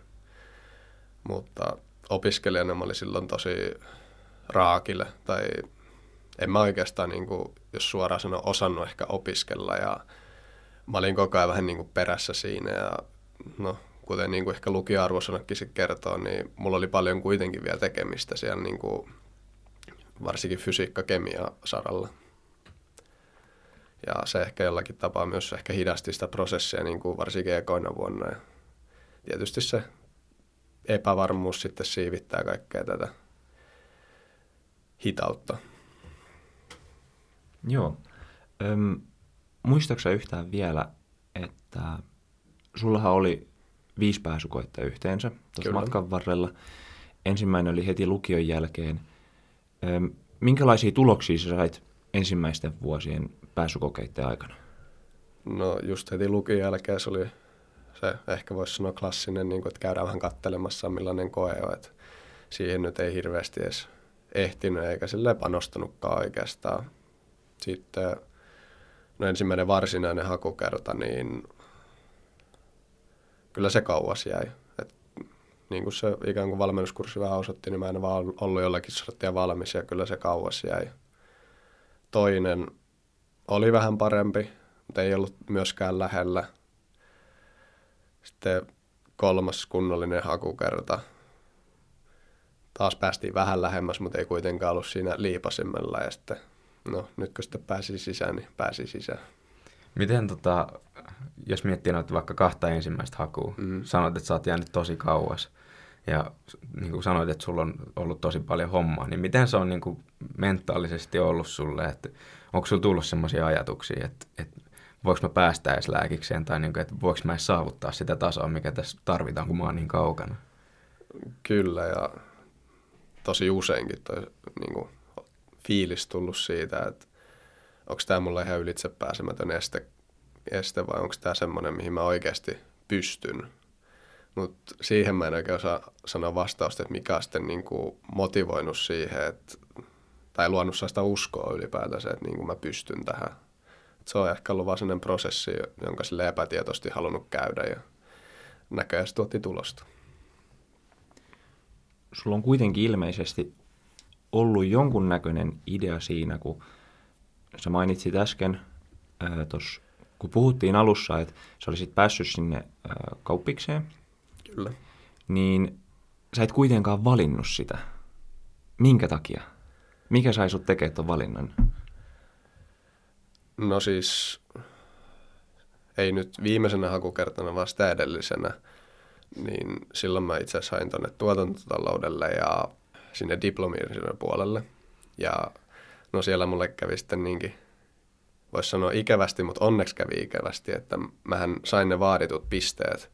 S1: Mutta opiskelijana mä olin silloin tosi raakille, tai en mä oikeastaan, niin kuin, jos suoraan sanoa, osannut ehkä opiskella, ja mä olin koko ajan vähän niin kuin perässä siinä, ja no, kuten niin kuin ehkä lukija-arvosanakin se kertoo, niin mulla oli paljon kuitenkin vielä tekemistä siellä niin kuin, varsinkin fysiikka-kemia-saralla. Ja se ehkä jollakin tapaa myös ehkä hidasti sitä prosessia niin kuin varsinkin ekoina vuonna. Ja tietysti se epävarmuus sitten siivittää kaikkea tätä hitautta.
S2: Joo. Öm, muistaaksä yhtään vielä, että sullahan oli viisi pääsykoetta yhteensä tuossa matkan varrella. Ensimmäinen oli heti lukion jälkeen. Öm, minkälaisia tuloksia sä sait ensimmäisten vuosien pääsykokeiden aikana?
S1: No just heti lukion jälkeen se oli se ehkä voisi sanoa klassinen, niin kuin, että käydään vähän kattelemassa millainen koe on. Että siihen nyt ei hirveästi edes ehtinyt eikä sille panostanutkaan oikeastaan. Sitten no ensimmäinen varsinainen hakukerta, niin kyllä se kauas jäi. Et niin kuin se ikään kuin valmennuskurssi vähän osoitti, niin mä en vaan ollut jollakin sorttia valmis ja kyllä se kauas jäi. Toinen oli vähän parempi, mutta ei ollut myöskään lähellä. Sitten kolmas kunnollinen hakukerta. Taas päästiin vähän lähemmäs, mutta ei kuitenkaan ollut siinä liipasimmella. Ja sitten, no nyt kun sitten pääsi sisään, niin pääsi sisään.
S3: Miten tota, jos miettii noita vaikka kahta ensimmäistä hakua, mm. sanoit, että sä oot jäänyt tosi kauas ja niin kuin sanoit, että sulla on ollut tosi paljon hommaa, niin miten se on niin kuin mentaalisesti ollut sulle, että onko sulla tullut sellaisia ajatuksia, että, että voiko mä päästä edes lääkikseen tai niin kuin, että voiko mä edes saavuttaa sitä tasoa, mikä tässä tarvitaan, kun mä oon niin kaukana?
S1: Kyllä ja tosi useinkin toi niin kuin, fiilis tullut siitä, että onko tämä mulle ihan ylitse pääsemätön este, este vai onko tämä semmoinen, mihin mä oikeasti pystyn. Mutta siihen mä en oikein osaa sanoa vastausta, että mikä on sitten niin motivoinut siihen, että, tai luonut sitä uskoa ylipäätänsä, että niin mä pystyn tähän. Et se on ehkä ollut vaan prosessi, jonka sille epätietoisesti halunnut käydä ja näköjään se tuotti tulosta.
S2: Sulla on kuitenkin ilmeisesti ollut jonkunnäköinen idea siinä, kun sä mainitsit äsken, ää, tos, kun puhuttiin alussa, että sä olisit päässyt sinne ää, kauppikseen,
S1: Kyllä.
S2: niin sä et kuitenkaan valinnut sitä. Minkä takia? Mikä sai sut tekemään tuon valinnan?
S1: No siis, ei nyt viimeisenä hakukertana, vaan sitä edellisenä, niin silloin mä itse asiassa hain tuonne tuotantotaloudelle ja sinne diplomiin puolelle. Ja no siellä mulle kävi sitten niinkin, voisi sanoa ikävästi, mutta onneksi kävi ikävästi, että mähän sain ne vaaditut pisteet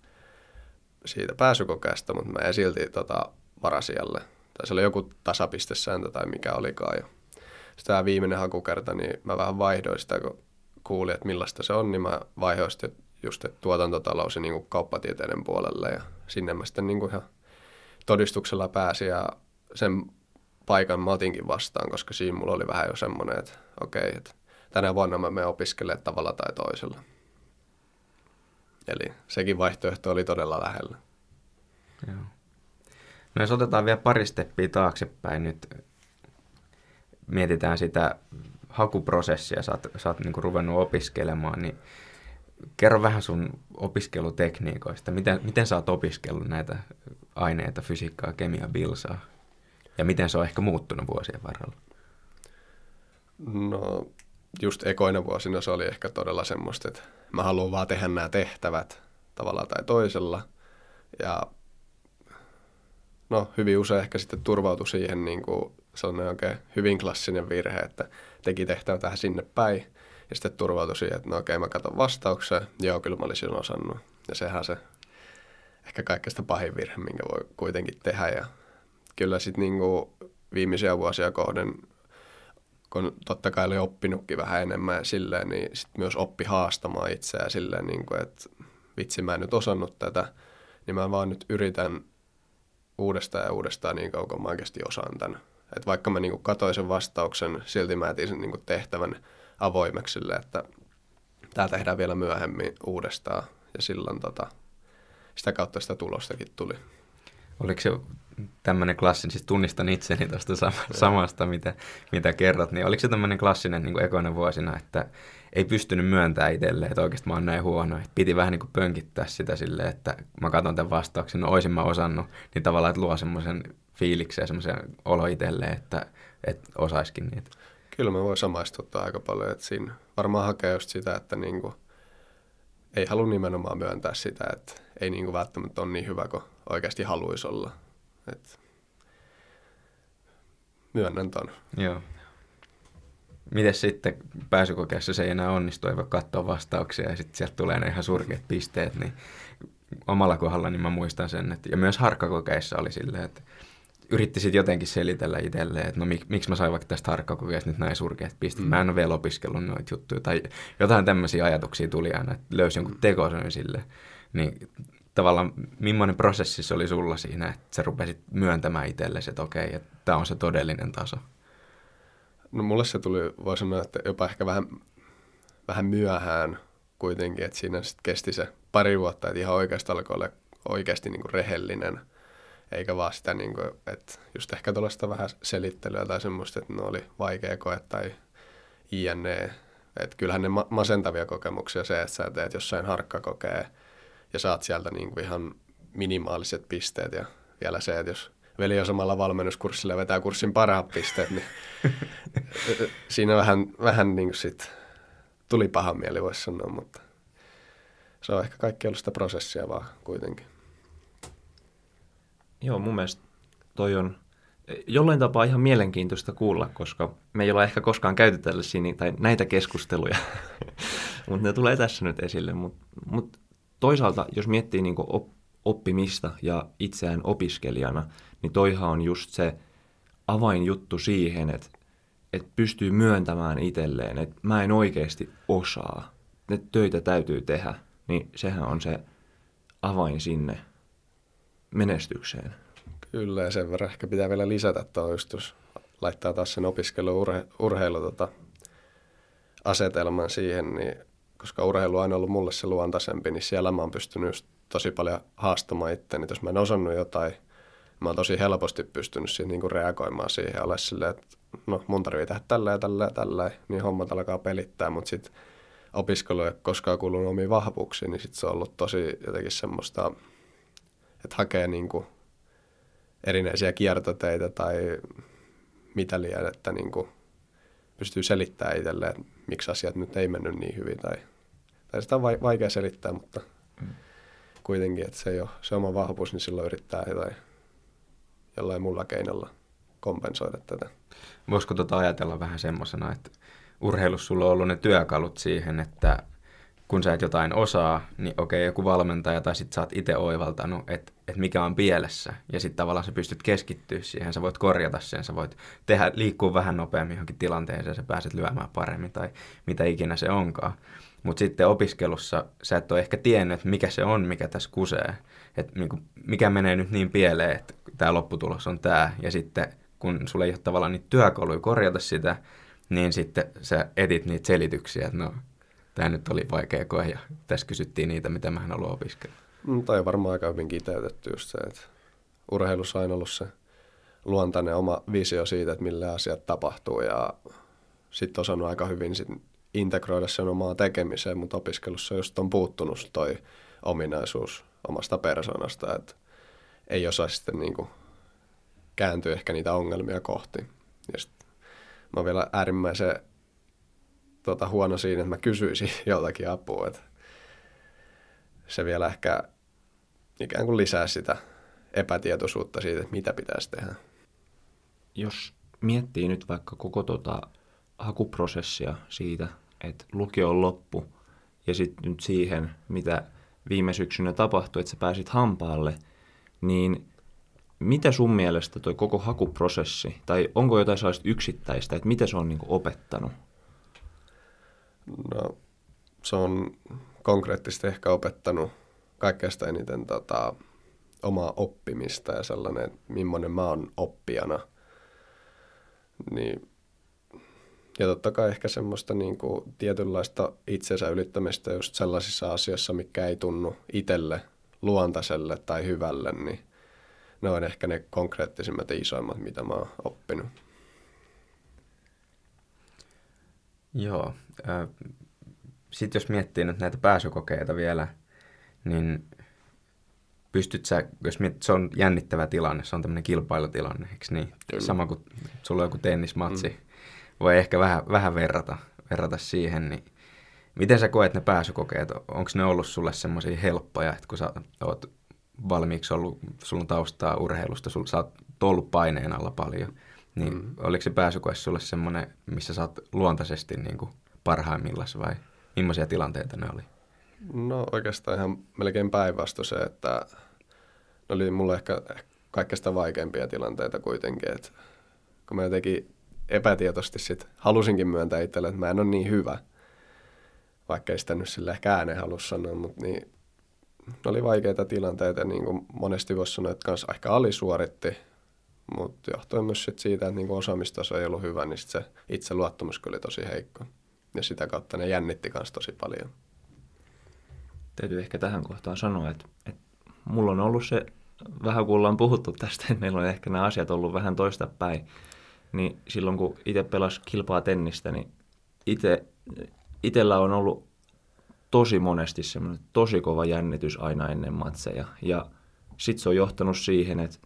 S1: siitä pääsykokeesta, mutta mä en silti tota, varasijalle. Tai se oli joku tasapistesääntö tai mikä olikaan. Sitten tämä viimeinen hakukerta, niin mä vähän vaihdoin sitä, kun kuulin, että millaista se on, niin mä vaihdoin sitten just että tuotantotalous ja niin kauppatieteiden puolelle ja sinne mä sitten niin kuin ihan todistuksella pääsin ja sen paikan mä otinkin vastaan, koska siinä mulla oli vähän jo semmoinen, että okei, että tänä vuonna mä menen opiskelemaan tavalla tai toisella. Eli sekin vaihtoehto oli todella lähellä.
S3: Joo. No jos otetaan vielä pari steppiä taaksepäin nyt, mietitään sitä hakuprosessia, sä oot, sä oot niin ruvennut opiskelemaan, niin kerro vähän sun opiskelutekniikoista. Miten, miten sä oot opiskellut näitä aineita, fysiikkaa, kemiaa, bilsaa? Ja miten se on ehkä muuttunut vuosien varrella?
S1: No just ekoina vuosina se oli ehkä todella semmoista, että mä haluan vaan tehdä nämä tehtävät tavalla tai toisella. Ja no hyvin usein ehkä sitten turvautui siihen niin kuin sellainen oikein hyvin klassinen virhe, että teki tehtävä tähän sinne päin. Ja sitten turvautui siihen, että no okei, mä katson vastauksen. Joo, kyllä mä olisin osannut. Ja sehän se ehkä kaikkein pahin virhe, minkä voi kuitenkin tehdä. Ja kyllä sitten niinku viimeisiä vuosia kohden, kun totta kai oli oppinutkin vähän enemmän silleen, niin sit myös oppi haastamaan itseään silleen, niin kuin, että vitsi mä en nyt osannut tätä, niin mä vaan nyt yritän uudestaan ja uudestaan niin kauan, kun mä oikeasti osaan tämän. Et vaikka mä niin katoin sen vastauksen, silti mä etin sen niin tehtävän avoimeksi sille, että tämä tehdään vielä myöhemmin uudestaan. Ja silloin tota, sitä kautta sitä tulostakin tuli.
S3: Oliko se tämmöinen klassinen, siis tunnistan itseni tuosta samasta, mitä, mitä kerrot, niin oliko se tämmöinen klassinen niin ekoinen vuosina, että ei pystynyt myöntämään itselleen, että oikeasti mä oon näin huono. Että piti vähän niin kuin pönkittää sitä silleen, että mä katson tämän vastauksen, no oisin mä osannut, niin tavallaan, että luo semmoisen fiiliksen ja semmoisen olo itselleen, että, että osaiskin niitä.
S1: Kyllä mä voin samaistuttaa aika paljon, että siinä varmaan hakee just sitä, että niin kuin, ei halua nimenomaan myöntää sitä, että ei niin kuin välttämättä ole niin hyvä kuin oikeasti haluaisi olla. Et myönnän ton.
S3: Joo. Miten sitten pääsykokeessa se ei enää onnistu, ei voi katsoa vastauksia ja sitten sieltä tulee ne ihan surkeat pisteet, niin omalla kohdalla niin mä muistan sen, että, ja myös harkkakokeissa oli silleen, että yritti sitten jotenkin selitellä itselleen, että no mik, miksi mä sain vaikka tästä harkkakokeesta nyt näin surkeat pisteet, mm. mä en ole vielä opiskellut noita juttuja, tai jotain tämmöisiä ajatuksia tuli aina, että löysi jonkun tekosyyn sille, niin tavallaan millainen prosessi se oli sulla siinä, että sä rupesit myöntämään itsellesi, että okei, että tämä on se todellinen taso?
S1: No mulle se tuli, voi sanoa, että jopa ehkä vähän, vähän myöhään kuitenkin, että siinä sitten kesti se pari vuotta, että ihan oikeasti alkoi olla oikeasti niin kuin rehellinen, eikä vaan sitä, niin kuin, että just ehkä tuollaista vähän selittelyä tai semmoista, että ne oli vaikea koe tai INE, että kyllähän ne ma- masentavia kokemuksia se, että sä teet jossain harkkakokee ja saat sieltä niin kuin ihan minimaaliset pisteet ja vielä se, että jos veli on samalla valmennuskurssilla ja vetää kurssin parhaat pisteet, niin siinä vähän, vähän niin kuin sit tuli paha mieli, voisi sanoa, mutta se on ehkä kaikki ollut sitä prosessia vaan kuitenkin.
S2: Joo, mun mielestä toi on jollain tapaa ihan mielenkiintoista kuulla, koska me ei olla ehkä koskaan käyty tällaisia tai näitä keskusteluja, mutta ne tulee tässä nyt esille. Mutta mut toisaalta, jos miettii niin oppimista ja itseään opiskelijana, niin toihan on just se avainjuttu siihen, että, että pystyy myöntämään itselleen, että mä en oikeasti osaa, että töitä täytyy tehdä, niin sehän on se avain sinne menestykseen.
S1: Kyllä, ja sen verran ehkä pitää vielä lisätä tuo jos laittaa taas sen opiskelu urhe, tota, siihen, niin koska urheilu on aina ollut mulle se luontaisempi, niin siellä mä oon pystynyt just tosi paljon haastamaan itseäni. Jos mä en osannut jotain, mä oon tosi helposti pystynyt siihen niin kuin reagoimaan siihen ja ole silleen, että no mun tarvii tehdä tällä ja tällä ja tällä, niin hommat alkaa pelittää, mutta sitten opiskelu ei koskaan kuulunut omiin vahvuuksiin, niin sitten se on ollut tosi jotenkin semmoista, että hakee niin kuin erinäisiä kiertoteitä tai mitä liian, että niin kuin pystyy selittämään itselleen, että miksi asiat nyt ei mennyt niin hyvin. Tai, tai sitä on vaikea selittää, mutta mm. kuitenkin, että se ei ole se oma vahvuus, niin silloin yrittää jotain, jollain mulla keinolla kompensoida tätä.
S3: Voisiko tuota ajatella vähän semmoisena, että urheilussa sulla on ollut ne työkalut siihen, että kun sä et jotain osaa, niin okei, joku valmentaja tai sit sä oot itse oivaltanut, että, että mikä on pielessä. Ja sitten tavallaan sä pystyt keskittyä siihen, sä voit korjata sen, sä voit tehdä, liikkua vähän nopeammin johonkin tilanteeseen, sä pääset lyömään paremmin tai mitä ikinä se onkaan. Mutta sitten opiskelussa sä et ole ehkä tiennyt, että mikä se on, mikä tässä kusee. Että niinku, mikä menee nyt niin pieleen, että tämä lopputulos on tämä. Ja sitten kun sulla ei ole tavallaan niitä työkaluja korjata sitä, niin sitten sä etit niitä selityksiä, että no tämä nyt oli vaikea koe ja tässä kysyttiin niitä, mitä mä haluan opiskella.
S1: Mm, tai varmaan aika hyvin kiteytetty just se, että urheilussa on ollut se luontainen oma visio siitä, että millä asiat tapahtuu ja sitten osannut aika hyvin sit integroida sen omaa tekemiseen, mutta opiskelussa just on puuttunut toi ominaisuus omasta persoonasta, että ei osaa sitten niinku kääntyä ehkä niitä ongelmia kohti. Ja sit mä oon vielä äärimmäisen tota, huono siinä, että mä kysyisin joltakin apua. Että se vielä ehkä ikään kuin lisää sitä epätietoisuutta siitä, että mitä pitäisi tehdä.
S2: Jos miettii nyt vaikka koko tota hakuprosessia siitä, että lukio on loppu, ja sitten nyt siihen, mitä viime syksynä tapahtui, että sä pääsit hampaalle, niin mitä sun mielestä toi koko hakuprosessi, tai onko jotain sellaista yksittäistä, että mitä se on niin opettanut?
S1: No, se on konkreettisesti ehkä opettanut kaikkein eniten tota, omaa oppimista ja sellainen, että millainen mä oon oppijana. Niin Ja totta kai ehkä semmoista niin kuin tietynlaista itsensä ylittämistä just sellaisissa asioissa, mikä ei tunnu itselle, luontaiselle tai hyvälle, niin ne on ehkä ne konkreettisimmat ja isoimmat, mitä mä oon oppinut.
S3: Joo. Sitten jos miettii nyt näitä pääsykokeita vielä, niin pystyt sä, jos mietit, se on jännittävä tilanne, se on tämmöinen kilpailutilanne, eikö niin? Kyllä. Sama kuin sulla on joku tennismatsi. Mm. Voi ehkä vähän, vähän verrata, verrata siihen, niin miten sä koet ne pääsykokeet? Onko ne ollut sulle semmoisia helppoja, että kun sä oot valmiiksi ollut, sulla on taustaa urheilusta, sulla, sä oot ollut paineen alla paljon, niin mm. oliko se pääsykoe sulle semmoinen, missä sä oot luontaisesti niin kuin parhaimmillaan vai millaisia tilanteita ne oli?
S1: No oikeastaan ihan melkein päinvasto se, että ne oli mulle ehkä kaikkein vaikeimpia tilanteita kuitenkin, että kun mä jotenkin epätietoisesti sit halusinkin myöntää itselle, että mä en ole niin hyvä, vaikka ei sitä nyt sille ehkä ääneen halua sanoa, mutta niin, ne oli vaikeita tilanteita, niin kuin monesti voisi sanoa, että kanssa ehkä alisuoritti, mutta johtuen myös sit siitä, että niin osaamistaso ei ollut hyvä, niin sit se itse luottamus oli tosi heikko. Ja sitä kautta ne jännitti myös tosi paljon.
S2: Täytyy ehkä tähän kohtaan sanoa, että, että mulla on ollut se, vähän kun ollaan puhuttu tästä, että meillä on ehkä nämä asiat ollut vähän toista päin, niin silloin kun itse pelas kilpaa tennistä, niin itse, itsellä on ollut tosi monesti semmoinen tosi kova jännitys aina ennen matseja. Ja sitten se on johtanut siihen, että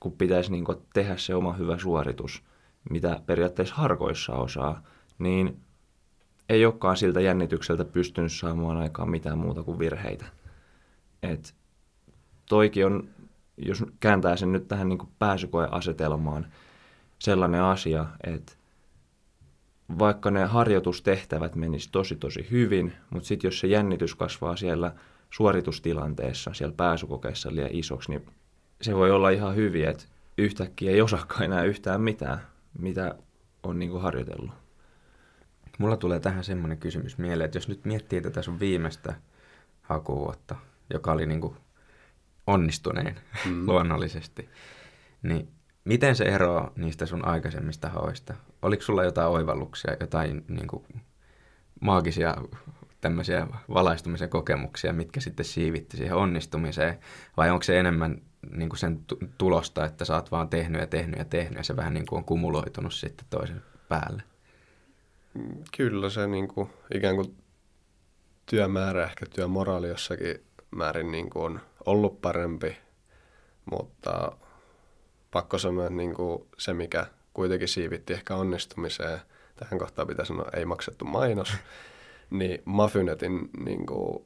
S2: kun pitäisi niin tehdä se oma hyvä suoritus, mitä periaatteessa harkoissa osaa, niin ei olekaan siltä jännitykseltä pystynyt saamaan aikaan mitään muuta kuin virheitä. Et toikin on, jos kääntää sen nyt tähän niin pääsykoeasetelmaan, sellainen asia, että vaikka ne harjoitustehtävät menis tosi tosi hyvin, mutta sitten jos se jännitys kasvaa siellä suoritustilanteessa, siellä pääsykokeessa liian isoksi, niin se voi olla ihan hyvin, että yhtäkkiä ei osaakaan enää yhtään mitään, mitä on niin kuin harjoitellut.
S3: Mulla tulee tähän semmoinen kysymys mieleen, että jos nyt miettii tätä sun viimeistä hakuvuotta, joka oli niin kuin onnistunein mm. luonnollisesti, niin miten se eroaa niistä sun aikaisemmista haoista? Oliko sulla jotain oivalluksia, jotain niin kuin maagisia tämmöisiä valaistumisen kokemuksia, mitkä sitten siivitti siihen onnistumiseen, vai onko se enemmän niin kuin sen tulosta, että sä oot vaan tehnyt ja tehnyt ja tehnyt, ja se vähän niin kuin on kumuloitunut sitten toisen päälle?
S1: Kyllä se niin kuin, ikään kuin työmäärä, ehkä työmoraali jossakin määrin niin kuin on ollut parempi, mutta pakko sanoa, että niin kuin se, mikä kuitenkin siivitti ehkä onnistumiseen, tähän kohtaan pitää sanoa ei maksettu mainos, niin Mafynetin niin kuin,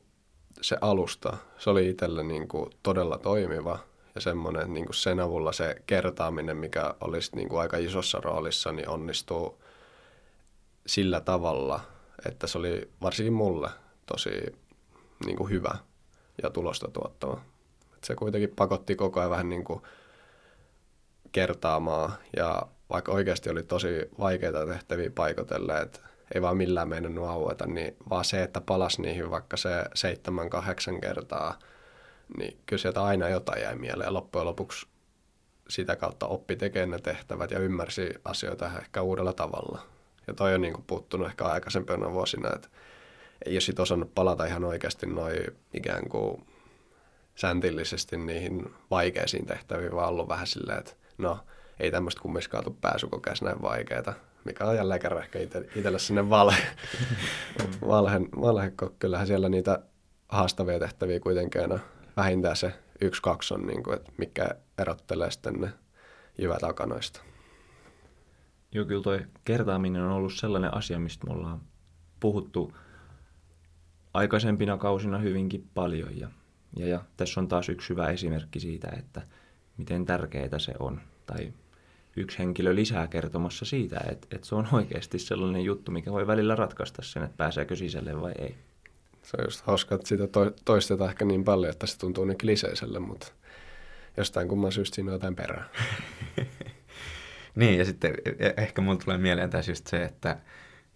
S1: se alusta, se oli itselle niin kuin, todella toimiva ja semmoinen, että niin kuin sen avulla se kertaaminen, mikä olisi niin kuin aika isossa roolissa, niin onnistuu sillä tavalla, että se oli varsinkin mulle tosi niin kuin hyvä ja tulosta tuottava. Et se kuitenkin pakotti koko ajan vähän niin kuin kertaamaan ja vaikka oikeasti oli tosi vaikeita tehtäviä paikotelle, että ei vaan millään mennyt aueta, niin vaan se, että palas niihin vaikka se seitsemän, kahdeksan kertaa, niin kyllä sieltä aina jotain jäi mieleen. Loppujen lopuksi sitä kautta oppi tekemään ne tehtävät ja ymmärsi asioita ehkä uudella tavalla. Ja toi on niin kuin puuttunut ehkä aikaisempina vuosina, että ei ole sit osannut palata ihan oikeasti noin ikään kuin säntillisesti niihin vaikeisiin tehtäviin, vaan ollut vähän silleen, että no, ei tämmöistä kummiskaan tule pääsykokeessa näin vaikeaa, mikä on jälleen kerran ehkä itselle sinne valhe, valhe, valhe, kyllähän siellä niitä haastavia tehtäviä kuitenkin aina vähintään se yksi, kaksi on, niin kuin, että mikä erottelee sitten ne jyvät akanoista.
S2: Joo, kyllä toi kertaaminen on ollut sellainen asia, mistä me ollaan puhuttu aikaisempina kausina hyvinkin paljon. Ja, ja, ja tässä on taas yksi hyvä esimerkki siitä, että miten tärkeää se on. Tai yksi henkilö lisää kertomassa siitä, että, että se on oikeasti sellainen juttu, mikä voi välillä ratkaista sen, että pääseekö sisälle vai ei.
S1: Se on just hauska, että sitä toistetaan ehkä niin paljon, että se tuntuu niin kliseiselle, mutta jostain kumman syystä siinä on jotain perää.
S3: niin, ja sitten e- e- ehkä mulle tulee mieleen tässä just se, että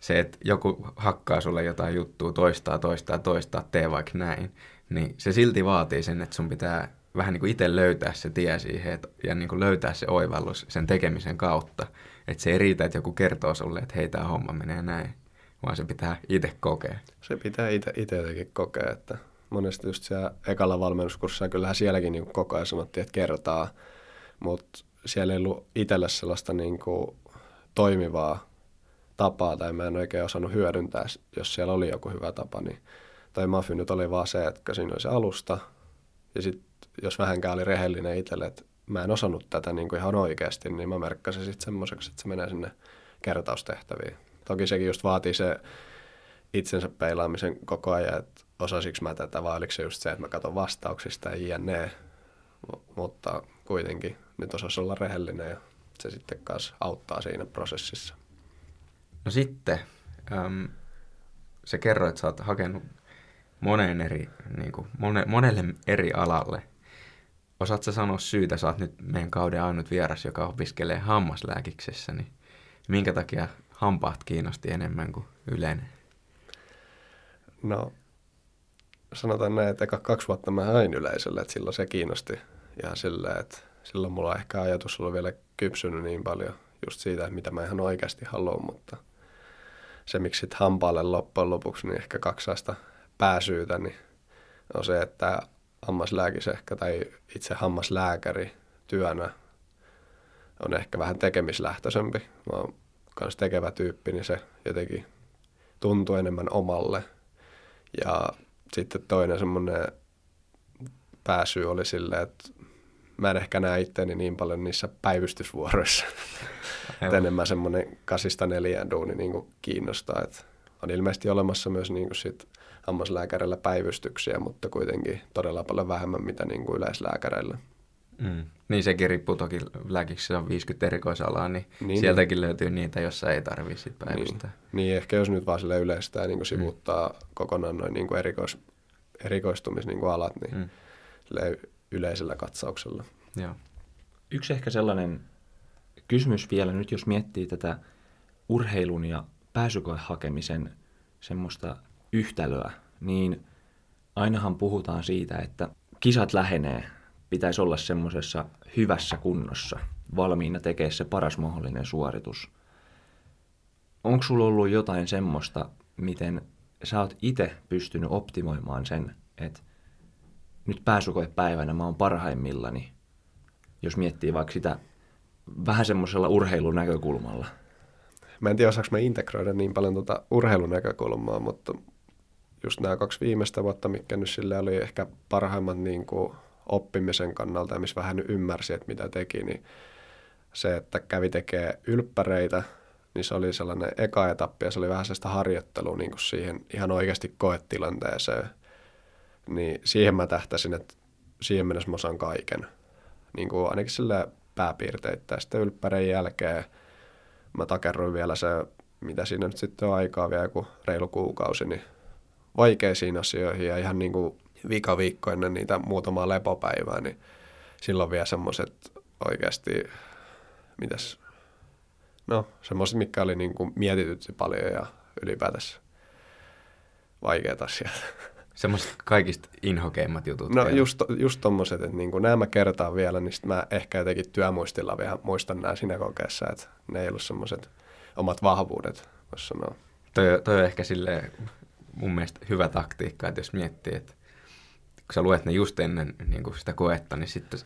S3: se, että joku hakkaa sulle jotain juttua, toistaa, toistaa, toistaa, tee vaikka näin, niin se silti vaatii sen, että sun pitää vähän niin kuin itse löytää se tie siihen et, ja niin kuin löytää se oivallus sen tekemisen kautta. Että se ei riitä, että joku kertoo sulle, että hei, tämä homma menee näin, vaan se pitää itse kokea.
S1: Se pitää itse jotenkin kokea, että monesti just siellä ekalla valmennuskurssilla, kyllähän sielläkin niin koko ajan sanottiin, että kertaa, mutta siellä ei ollut itselle sellaista niin kuin toimivaa tapaa, tai mä en oikein osannut hyödyntää, jos siellä oli joku hyvä tapa, niin tai Mafy nyt oli vaan se, että siinä oli se alusta, ja sitten jos vähänkään oli rehellinen itselle, että mä en osannut tätä niin kuin ihan oikeasti, niin mä merkkasin sitten semmoiseksi, että se menee sinne kertaustehtäviin. Toki sekin just vaatii se itsensä peilaamisen koko ajan, että osasiksi mä tätä, vai oliko se just se, että mä katson vastauksista ja jne. Mutta kuitenkin nyt osasi olla rehellinen ja se sitten kanssa auttaa siinä prosessissa.
S3: No sitten, äm, sä kerroit, että sä oot hakenut moneen eri, niin kuin, mone, monelle eri alalle. Osaat sä sanoa syytä, sä oot nyt meidän kauden ainut vieras, joka opiskelee hammaslääkiksessä, niin minkä takia hampaat kiinnosti enemmän kuin yleinen?
S1: No, sanotaan näin, että kaksi vuotta mä hain yleisölle, että silloin se kiinnosti ihan silleen, että silloin mulla ehkä ajatus oli vielä kypsynyt niin paljon just siitä, mitä mä ihan oikeasti haluan, mutta se miksi sitten hampaalle loppujen lopuksi, niin ehkä kaksaista pääsyytä, niin on se, että hammaslääkis ehkä tai itse hammaslääkäri työnä on ehkä vähän tekemislähtöisempi. Mä oon kans tekevä tyyppi, niin se jotenkin tuntuu enemmän omalle. Ja sitten toinen semmoinen pääsy oli silleen, että mä en ehkä näe itteeni niin paljon niissä päivystysvuoroissa. että enemmän semmoinen kasista neljään duuni niin kuin kiinnostaa. Että on ilmeisesti olemassa myös niin kuin sit hammaslääkärillä päivystyksiä, mutta kuitenkin todella paljon vähemmän mitä niin kuin yleislääkäreillä.
S3: Mm. Niin sekin riippuu toki lääkiksi, on 50 erikoisalaa, niin, niin sieltäkin niin. löytyy niitä, jossa ei tarvitse päivystää.
S1: Niin. niin, ehkä jos nyt vaan sille yleistää niin kuin sivuttaa mm. kokonaan noin niin kuin erikois, erikoistumisalat, niin mm. yleisellä katsauksella.
S2: Joo. Yksi ehkä sellainen kysymys vielä nyt, jos miettii tätä urheilun ja pääsykoehakemisen semmoista yhtälöä, niin ainahan puhutaan siitä, että kisat lähenee, pitäisi olla semmoisessa hyvässä kunnossa, valmiina tekemään se paras mahdollinen suoritus. Onko sulla ollut jotain semmoista, miten sä oot itse pystynyt optimoimaan sen, että nyt pääsykoepäivänä mä oon parhaimmillani, jos miettii vaikka sitä vähän semmoisella urheilun näkökulmalla?
S1: Mä en tiedä, osaanko mä integroida niin paljon tuota urheilun näkökulmaa, mutta just nämä kaksi viimeistä vuotta, mikä nyt sille oli ehkä parhaimmat niin kuin oppimisen kannalta ja missä vähän ymmärsi, että mitä teki, niin se, että kävi tekee ylppäreitä, niin se oli sellainen eka etappi ja se oli vähän sellaista harjoittelua niin kuin siihen ihan oikeasti koetilanteeseen. Niin siihen mä tähtäsin, että siihen mennessä mä osaan kaiken. Niin kuin ainakin sille pääpiirteitä. Sitten ylppäreen jälkeen mä takerruin vielä se, mitä siinä nyt sitten on aikaa vielä, joku reilu kuukausi, niin vaikeisiin asioihin ja ihan niin kuin vika viikko ennen niitä muutamaa lepopäivää, niin silloin vielä semmoiset oikeasti, mitäs, no semmoiset, mikä oli niin kuin mietitytti paljon ja ylipäätänsä vaikeat asiat.
S3: Semmoiset kaikista inhokeimmat jutut.
S1: No vielä. just, just tommoset, että niin nämä mä kertaan vielä, niin mä ehkä jotenkin työmuistilla vielä muistan nämä siinä kokeessa, että ne ei ollut semmoiset omat vahvuudet, voisi sanoa.
S3: Toi, toi on ehkä sille mun mielestä hyvä taktiikka, että jos miettii, että kun sä luet ne just ennen niin kuin sitä koetta, niin sitten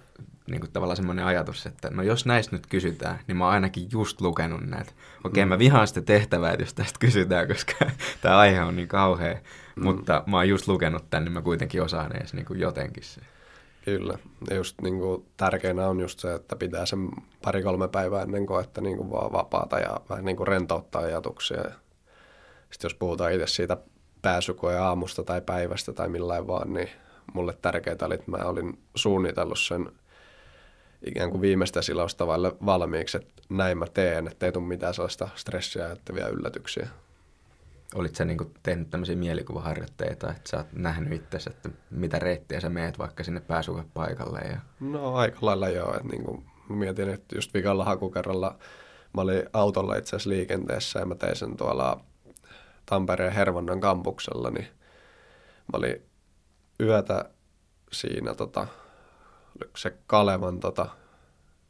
S3: niin kuin tavallaan semmoinen ajatus, että no jos näistä nyt kysytään, niin mä oon ainakin just lukenut näitä. Okei, mm. mä vihaan sitä tehtävää, jos tästä kysytään, koska tämä aihe on niin kauhea, mm. mutta mä oon just lukenut tämän, niin mä kuitenkin osaan edes niin kuin jotenkin se.
S1: Kyllä. Ja just niin kuin, tärkeänä on just se, että pitää sen pari-kolme päivää ennen koetta niin kuin vaan vapaata ja vähän niin kuin rentouttaa ajatuksia. Sitten jos puhutaan itse siitä pääsykoe aamusta tai päivästä tai millään vaan, niin mulle tärkeää oli, että mä olin suunnitellut sen ikään kuin viimeistä silausta valmiiksi, että näin mä teen, että ei tule mitään sellaista stressiä ajattavia yllätyksiä.
S3: Olit sä niinku tehnyt tämmöisiä mielikuvaharjoitteita, että sä oot nähnyt itse, että mitä reittiä sä meet vaikka sinne paikalle? Ja...
S1: No aika lailla joo, että niinku, mietin, että just vikalla hakukerralla mä olin autolla itse asiassa liikenteessä ja mä tein sen tuolla Tampereen Hervannan kampuksella, niin mä olin yötä siinä tota, se Kalevan tota,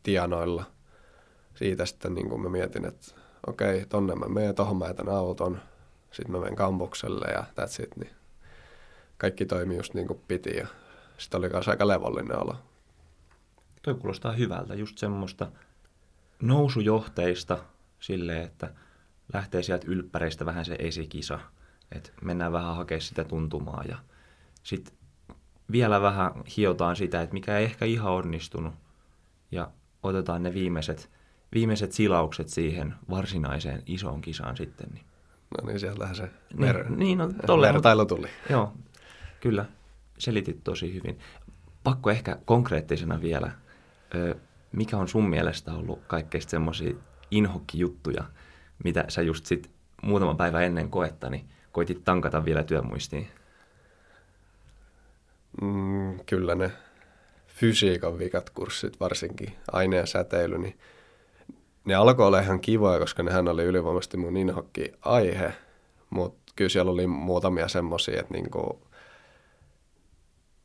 S1: tienoilla. Siitä sitten niin mä mietin, että okei, tonne mä menen, tohon mä jätän auton, sitten mä menen kampukselle ja that's it. Niin kaikki toimi just niin kuin piti ja sitten oli myös aika levollinen olo.
S2: Toi kuulostaa hyvältä, just semmoista nousujohteista silleen, että lähtee sieltä ylppäreistä vähän se esikisa, että mennään vähän hakemaan sitä tuntumaa ja sitten vielä vähän hiotaan sitä, että mikä ei ehkä ihan onnistunut ja otetaan ne viimeiset, viimeiset silaukset siihen varsinaiseen isoon kisaan sitten. Niin.
S1: No niin, sieltähän se
S2: Niin,
S1: ver-
S2: niin, no, tolleen,
S1: vertailu tuli.
S2: Joo, kyllä. Selitit tosi hyvin. Pakko ehkä konkreettisena vielä. Ö, mikä on sun mielestä ollut kaikkein semmoisia inhokkijuttuja, mitä sä just sit muutama päivä ennen koetta, niin koitit tankata vielä työmuistiin?
S1: Mm, kyllä ne fysiikan vikat kurssit, varsinkin aine- ja säteily, niin ne alkoi olla ihan kivoja, koska nehän oli ylivoimaisesti mun inhokki aihe, mutta kyllä siellä oli muutamia semmoisia, että niinku,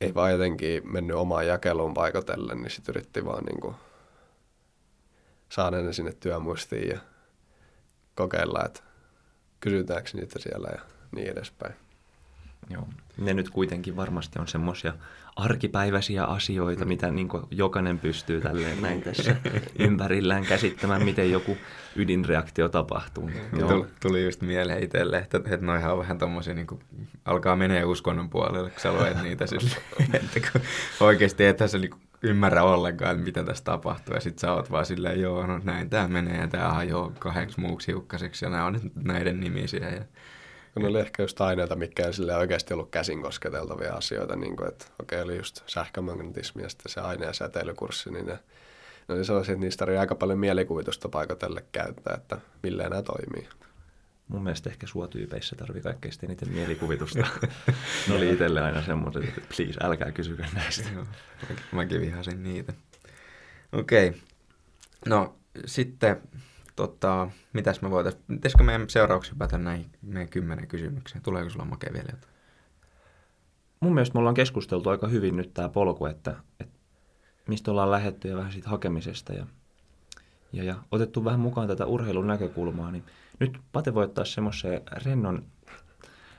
S1: ei vaan jotenkin mennyt omaan jakeluun paikotellen, niin sitten yritti vaan niinku saada ne sinne työmuistiin ja kokeilla, että kysytäänkö niitä siellä ja niin edespäin.
S2: Joo. Ne nyt kuitenkin varmasti on semmoisia arkipäiväisiä asioita, mm. mitä niin jokainen pystyy tälleen näin tässä ympärillään käsittämään, miten joku ydinreaktio tapahtuu.
S3: Joo. Tuli, tuli just mieleen itselle, että, että noihän on vähän tommosia, niin kuin, alkaa menee uskonnon puolelle, kun sä luet niitä sille, että kun oikeasti et sä niin ymmärrä ollenkaan, että mitä tässä tapahtuu, ja sit sä oot vaan silleen, joo, no näin tää menee, ja tää hajoaa kahdeksi muuksi hiukkaseksi, ja nämä on nyt näiden nimisiä, ja
S1: kun oli ehkä just aineita, mikä ei sille oikeasti ollut käsin kosketeltavia asioita, niin kuin, että okei, oli just sähkömagnetismi ja sitten se aine- ja säteilykurssi, niin ne, ne oli sellaisia, että niistä oli aika paljon mielikuvitusta paikotelle käyttää, että millä nämä toimii.
S2: Mun mielestä ehkä sua tyypeissä tarvii kaikkein eniten mielikuvitusta. ne oli itselle aina semmoiset, että please, älkää kysykö näistä. Joo,
S3: mäkin vihasin niitä. Okei. Okay. No, sitten tota, mitäs me voitaisiin, pitäisikö meidän seuraavaksi hypätä näihin meidän kymmenen kysymykseen? Tuleeko sulla makea vielä jotain?
S2: Mun mielestä me ollaan keskusteltu aika hyvin nyt tämä polku, että, että mistä ollaan lähetty ja vähän siitä hakemisesta ja, ja, ja otettu vähän mukaan tätä urheilun näkökulmaa, niin nyt Pate voi ottaa semmoisen rennon,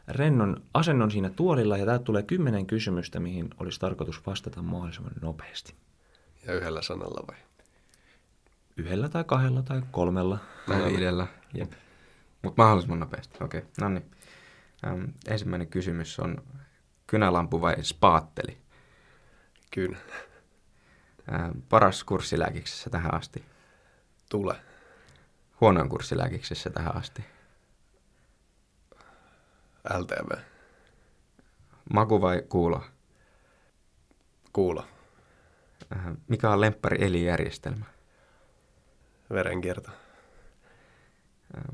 S2: rennon asennon siinä tuolilla ja täältä tulee kymmenen kysymystä, mihin olisi tarkoitus vastata mahdollisimman nopeasti.
S1: Ja yhdellä sanalla vai?
S2: Yhdellä tai kahdella tai kolmella.
S3: Tai viidellä. Jep. Mutta mahdollisimman nopeasti. Okei, okay. no niin. Ähm, ensimmäinen kysymys on kynälampu vai spaatteli?
S1: Kynä.
S3: Ähm, paras kurssilääkiksessä tähän asti?
S1: Tule.
S3: Huonoin kurssilääkiksessä tähän asti?
S1: LTV.
S3: Maku vai kuulo?
S1: Kuulo.
S3: Äh, mikä on lemppari elijärjestelmä?
S1: verenkierto.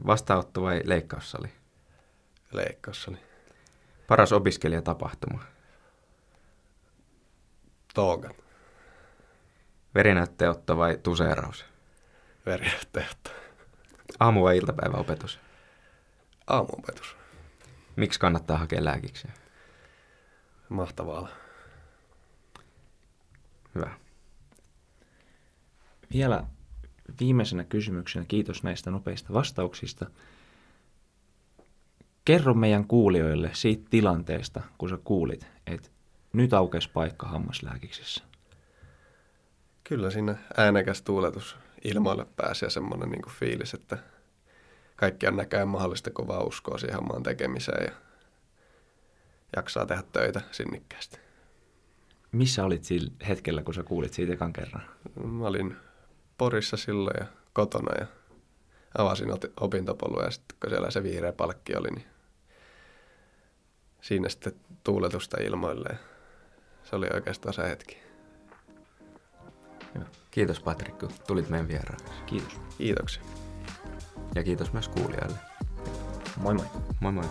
S3: Vastaanotto vai leikkaussali?
S1: Leikkaussali.
S3: Paras opiskelijatapahtuma?
S1: Toogat.
S3: Verinäytteotto vai tuseeraus?
S1: Verinäytteotto.
S3: Aamu- vai iltapäiväopetus?
S1: Aamuopetus.
S3: Miksi kannattaa hakea lääkiksiä?
S1: Mahtavaa.
S3: Hyvä.
S2: Vielä viimeisenä kysymyksenä, kiitos näistä nopeista vastauksista. Kerro meidän kuulijoille siitä tilanteesta, kun sä kuulit, että nyt aukesi paikka hammaslääkiksessä.
S1: Kyllä siinä äänekäs tuuletus ilmoille pääsi ja semmoinen niin fiilis, että kaikki on näköjään mahdollista, kun vaan uskoo siihen hammaan tekemiseen ja jaksaa tehdä töitä sinnikkäästi.
S2: Missä olit sillä hetkellä, kun sä kuulit siitä ekan kerran?
S1: Mä olin Porissa silloin ja kotona ja avasin opintopolua ja sitten kun siellä se vihreä palkki oli, niin siinä sitten tuuletusta ilmoille ja se oli oikeastaan se hetki.
S3: Hyvä. Kiitos Patrik, kun tulit meidän vieraaksi.
S2: Kiitos.
S1: Kiitoksia.
S3: Ja kiitos myös kuulijoille.
S2: Moi moi.
S3: Moi moi.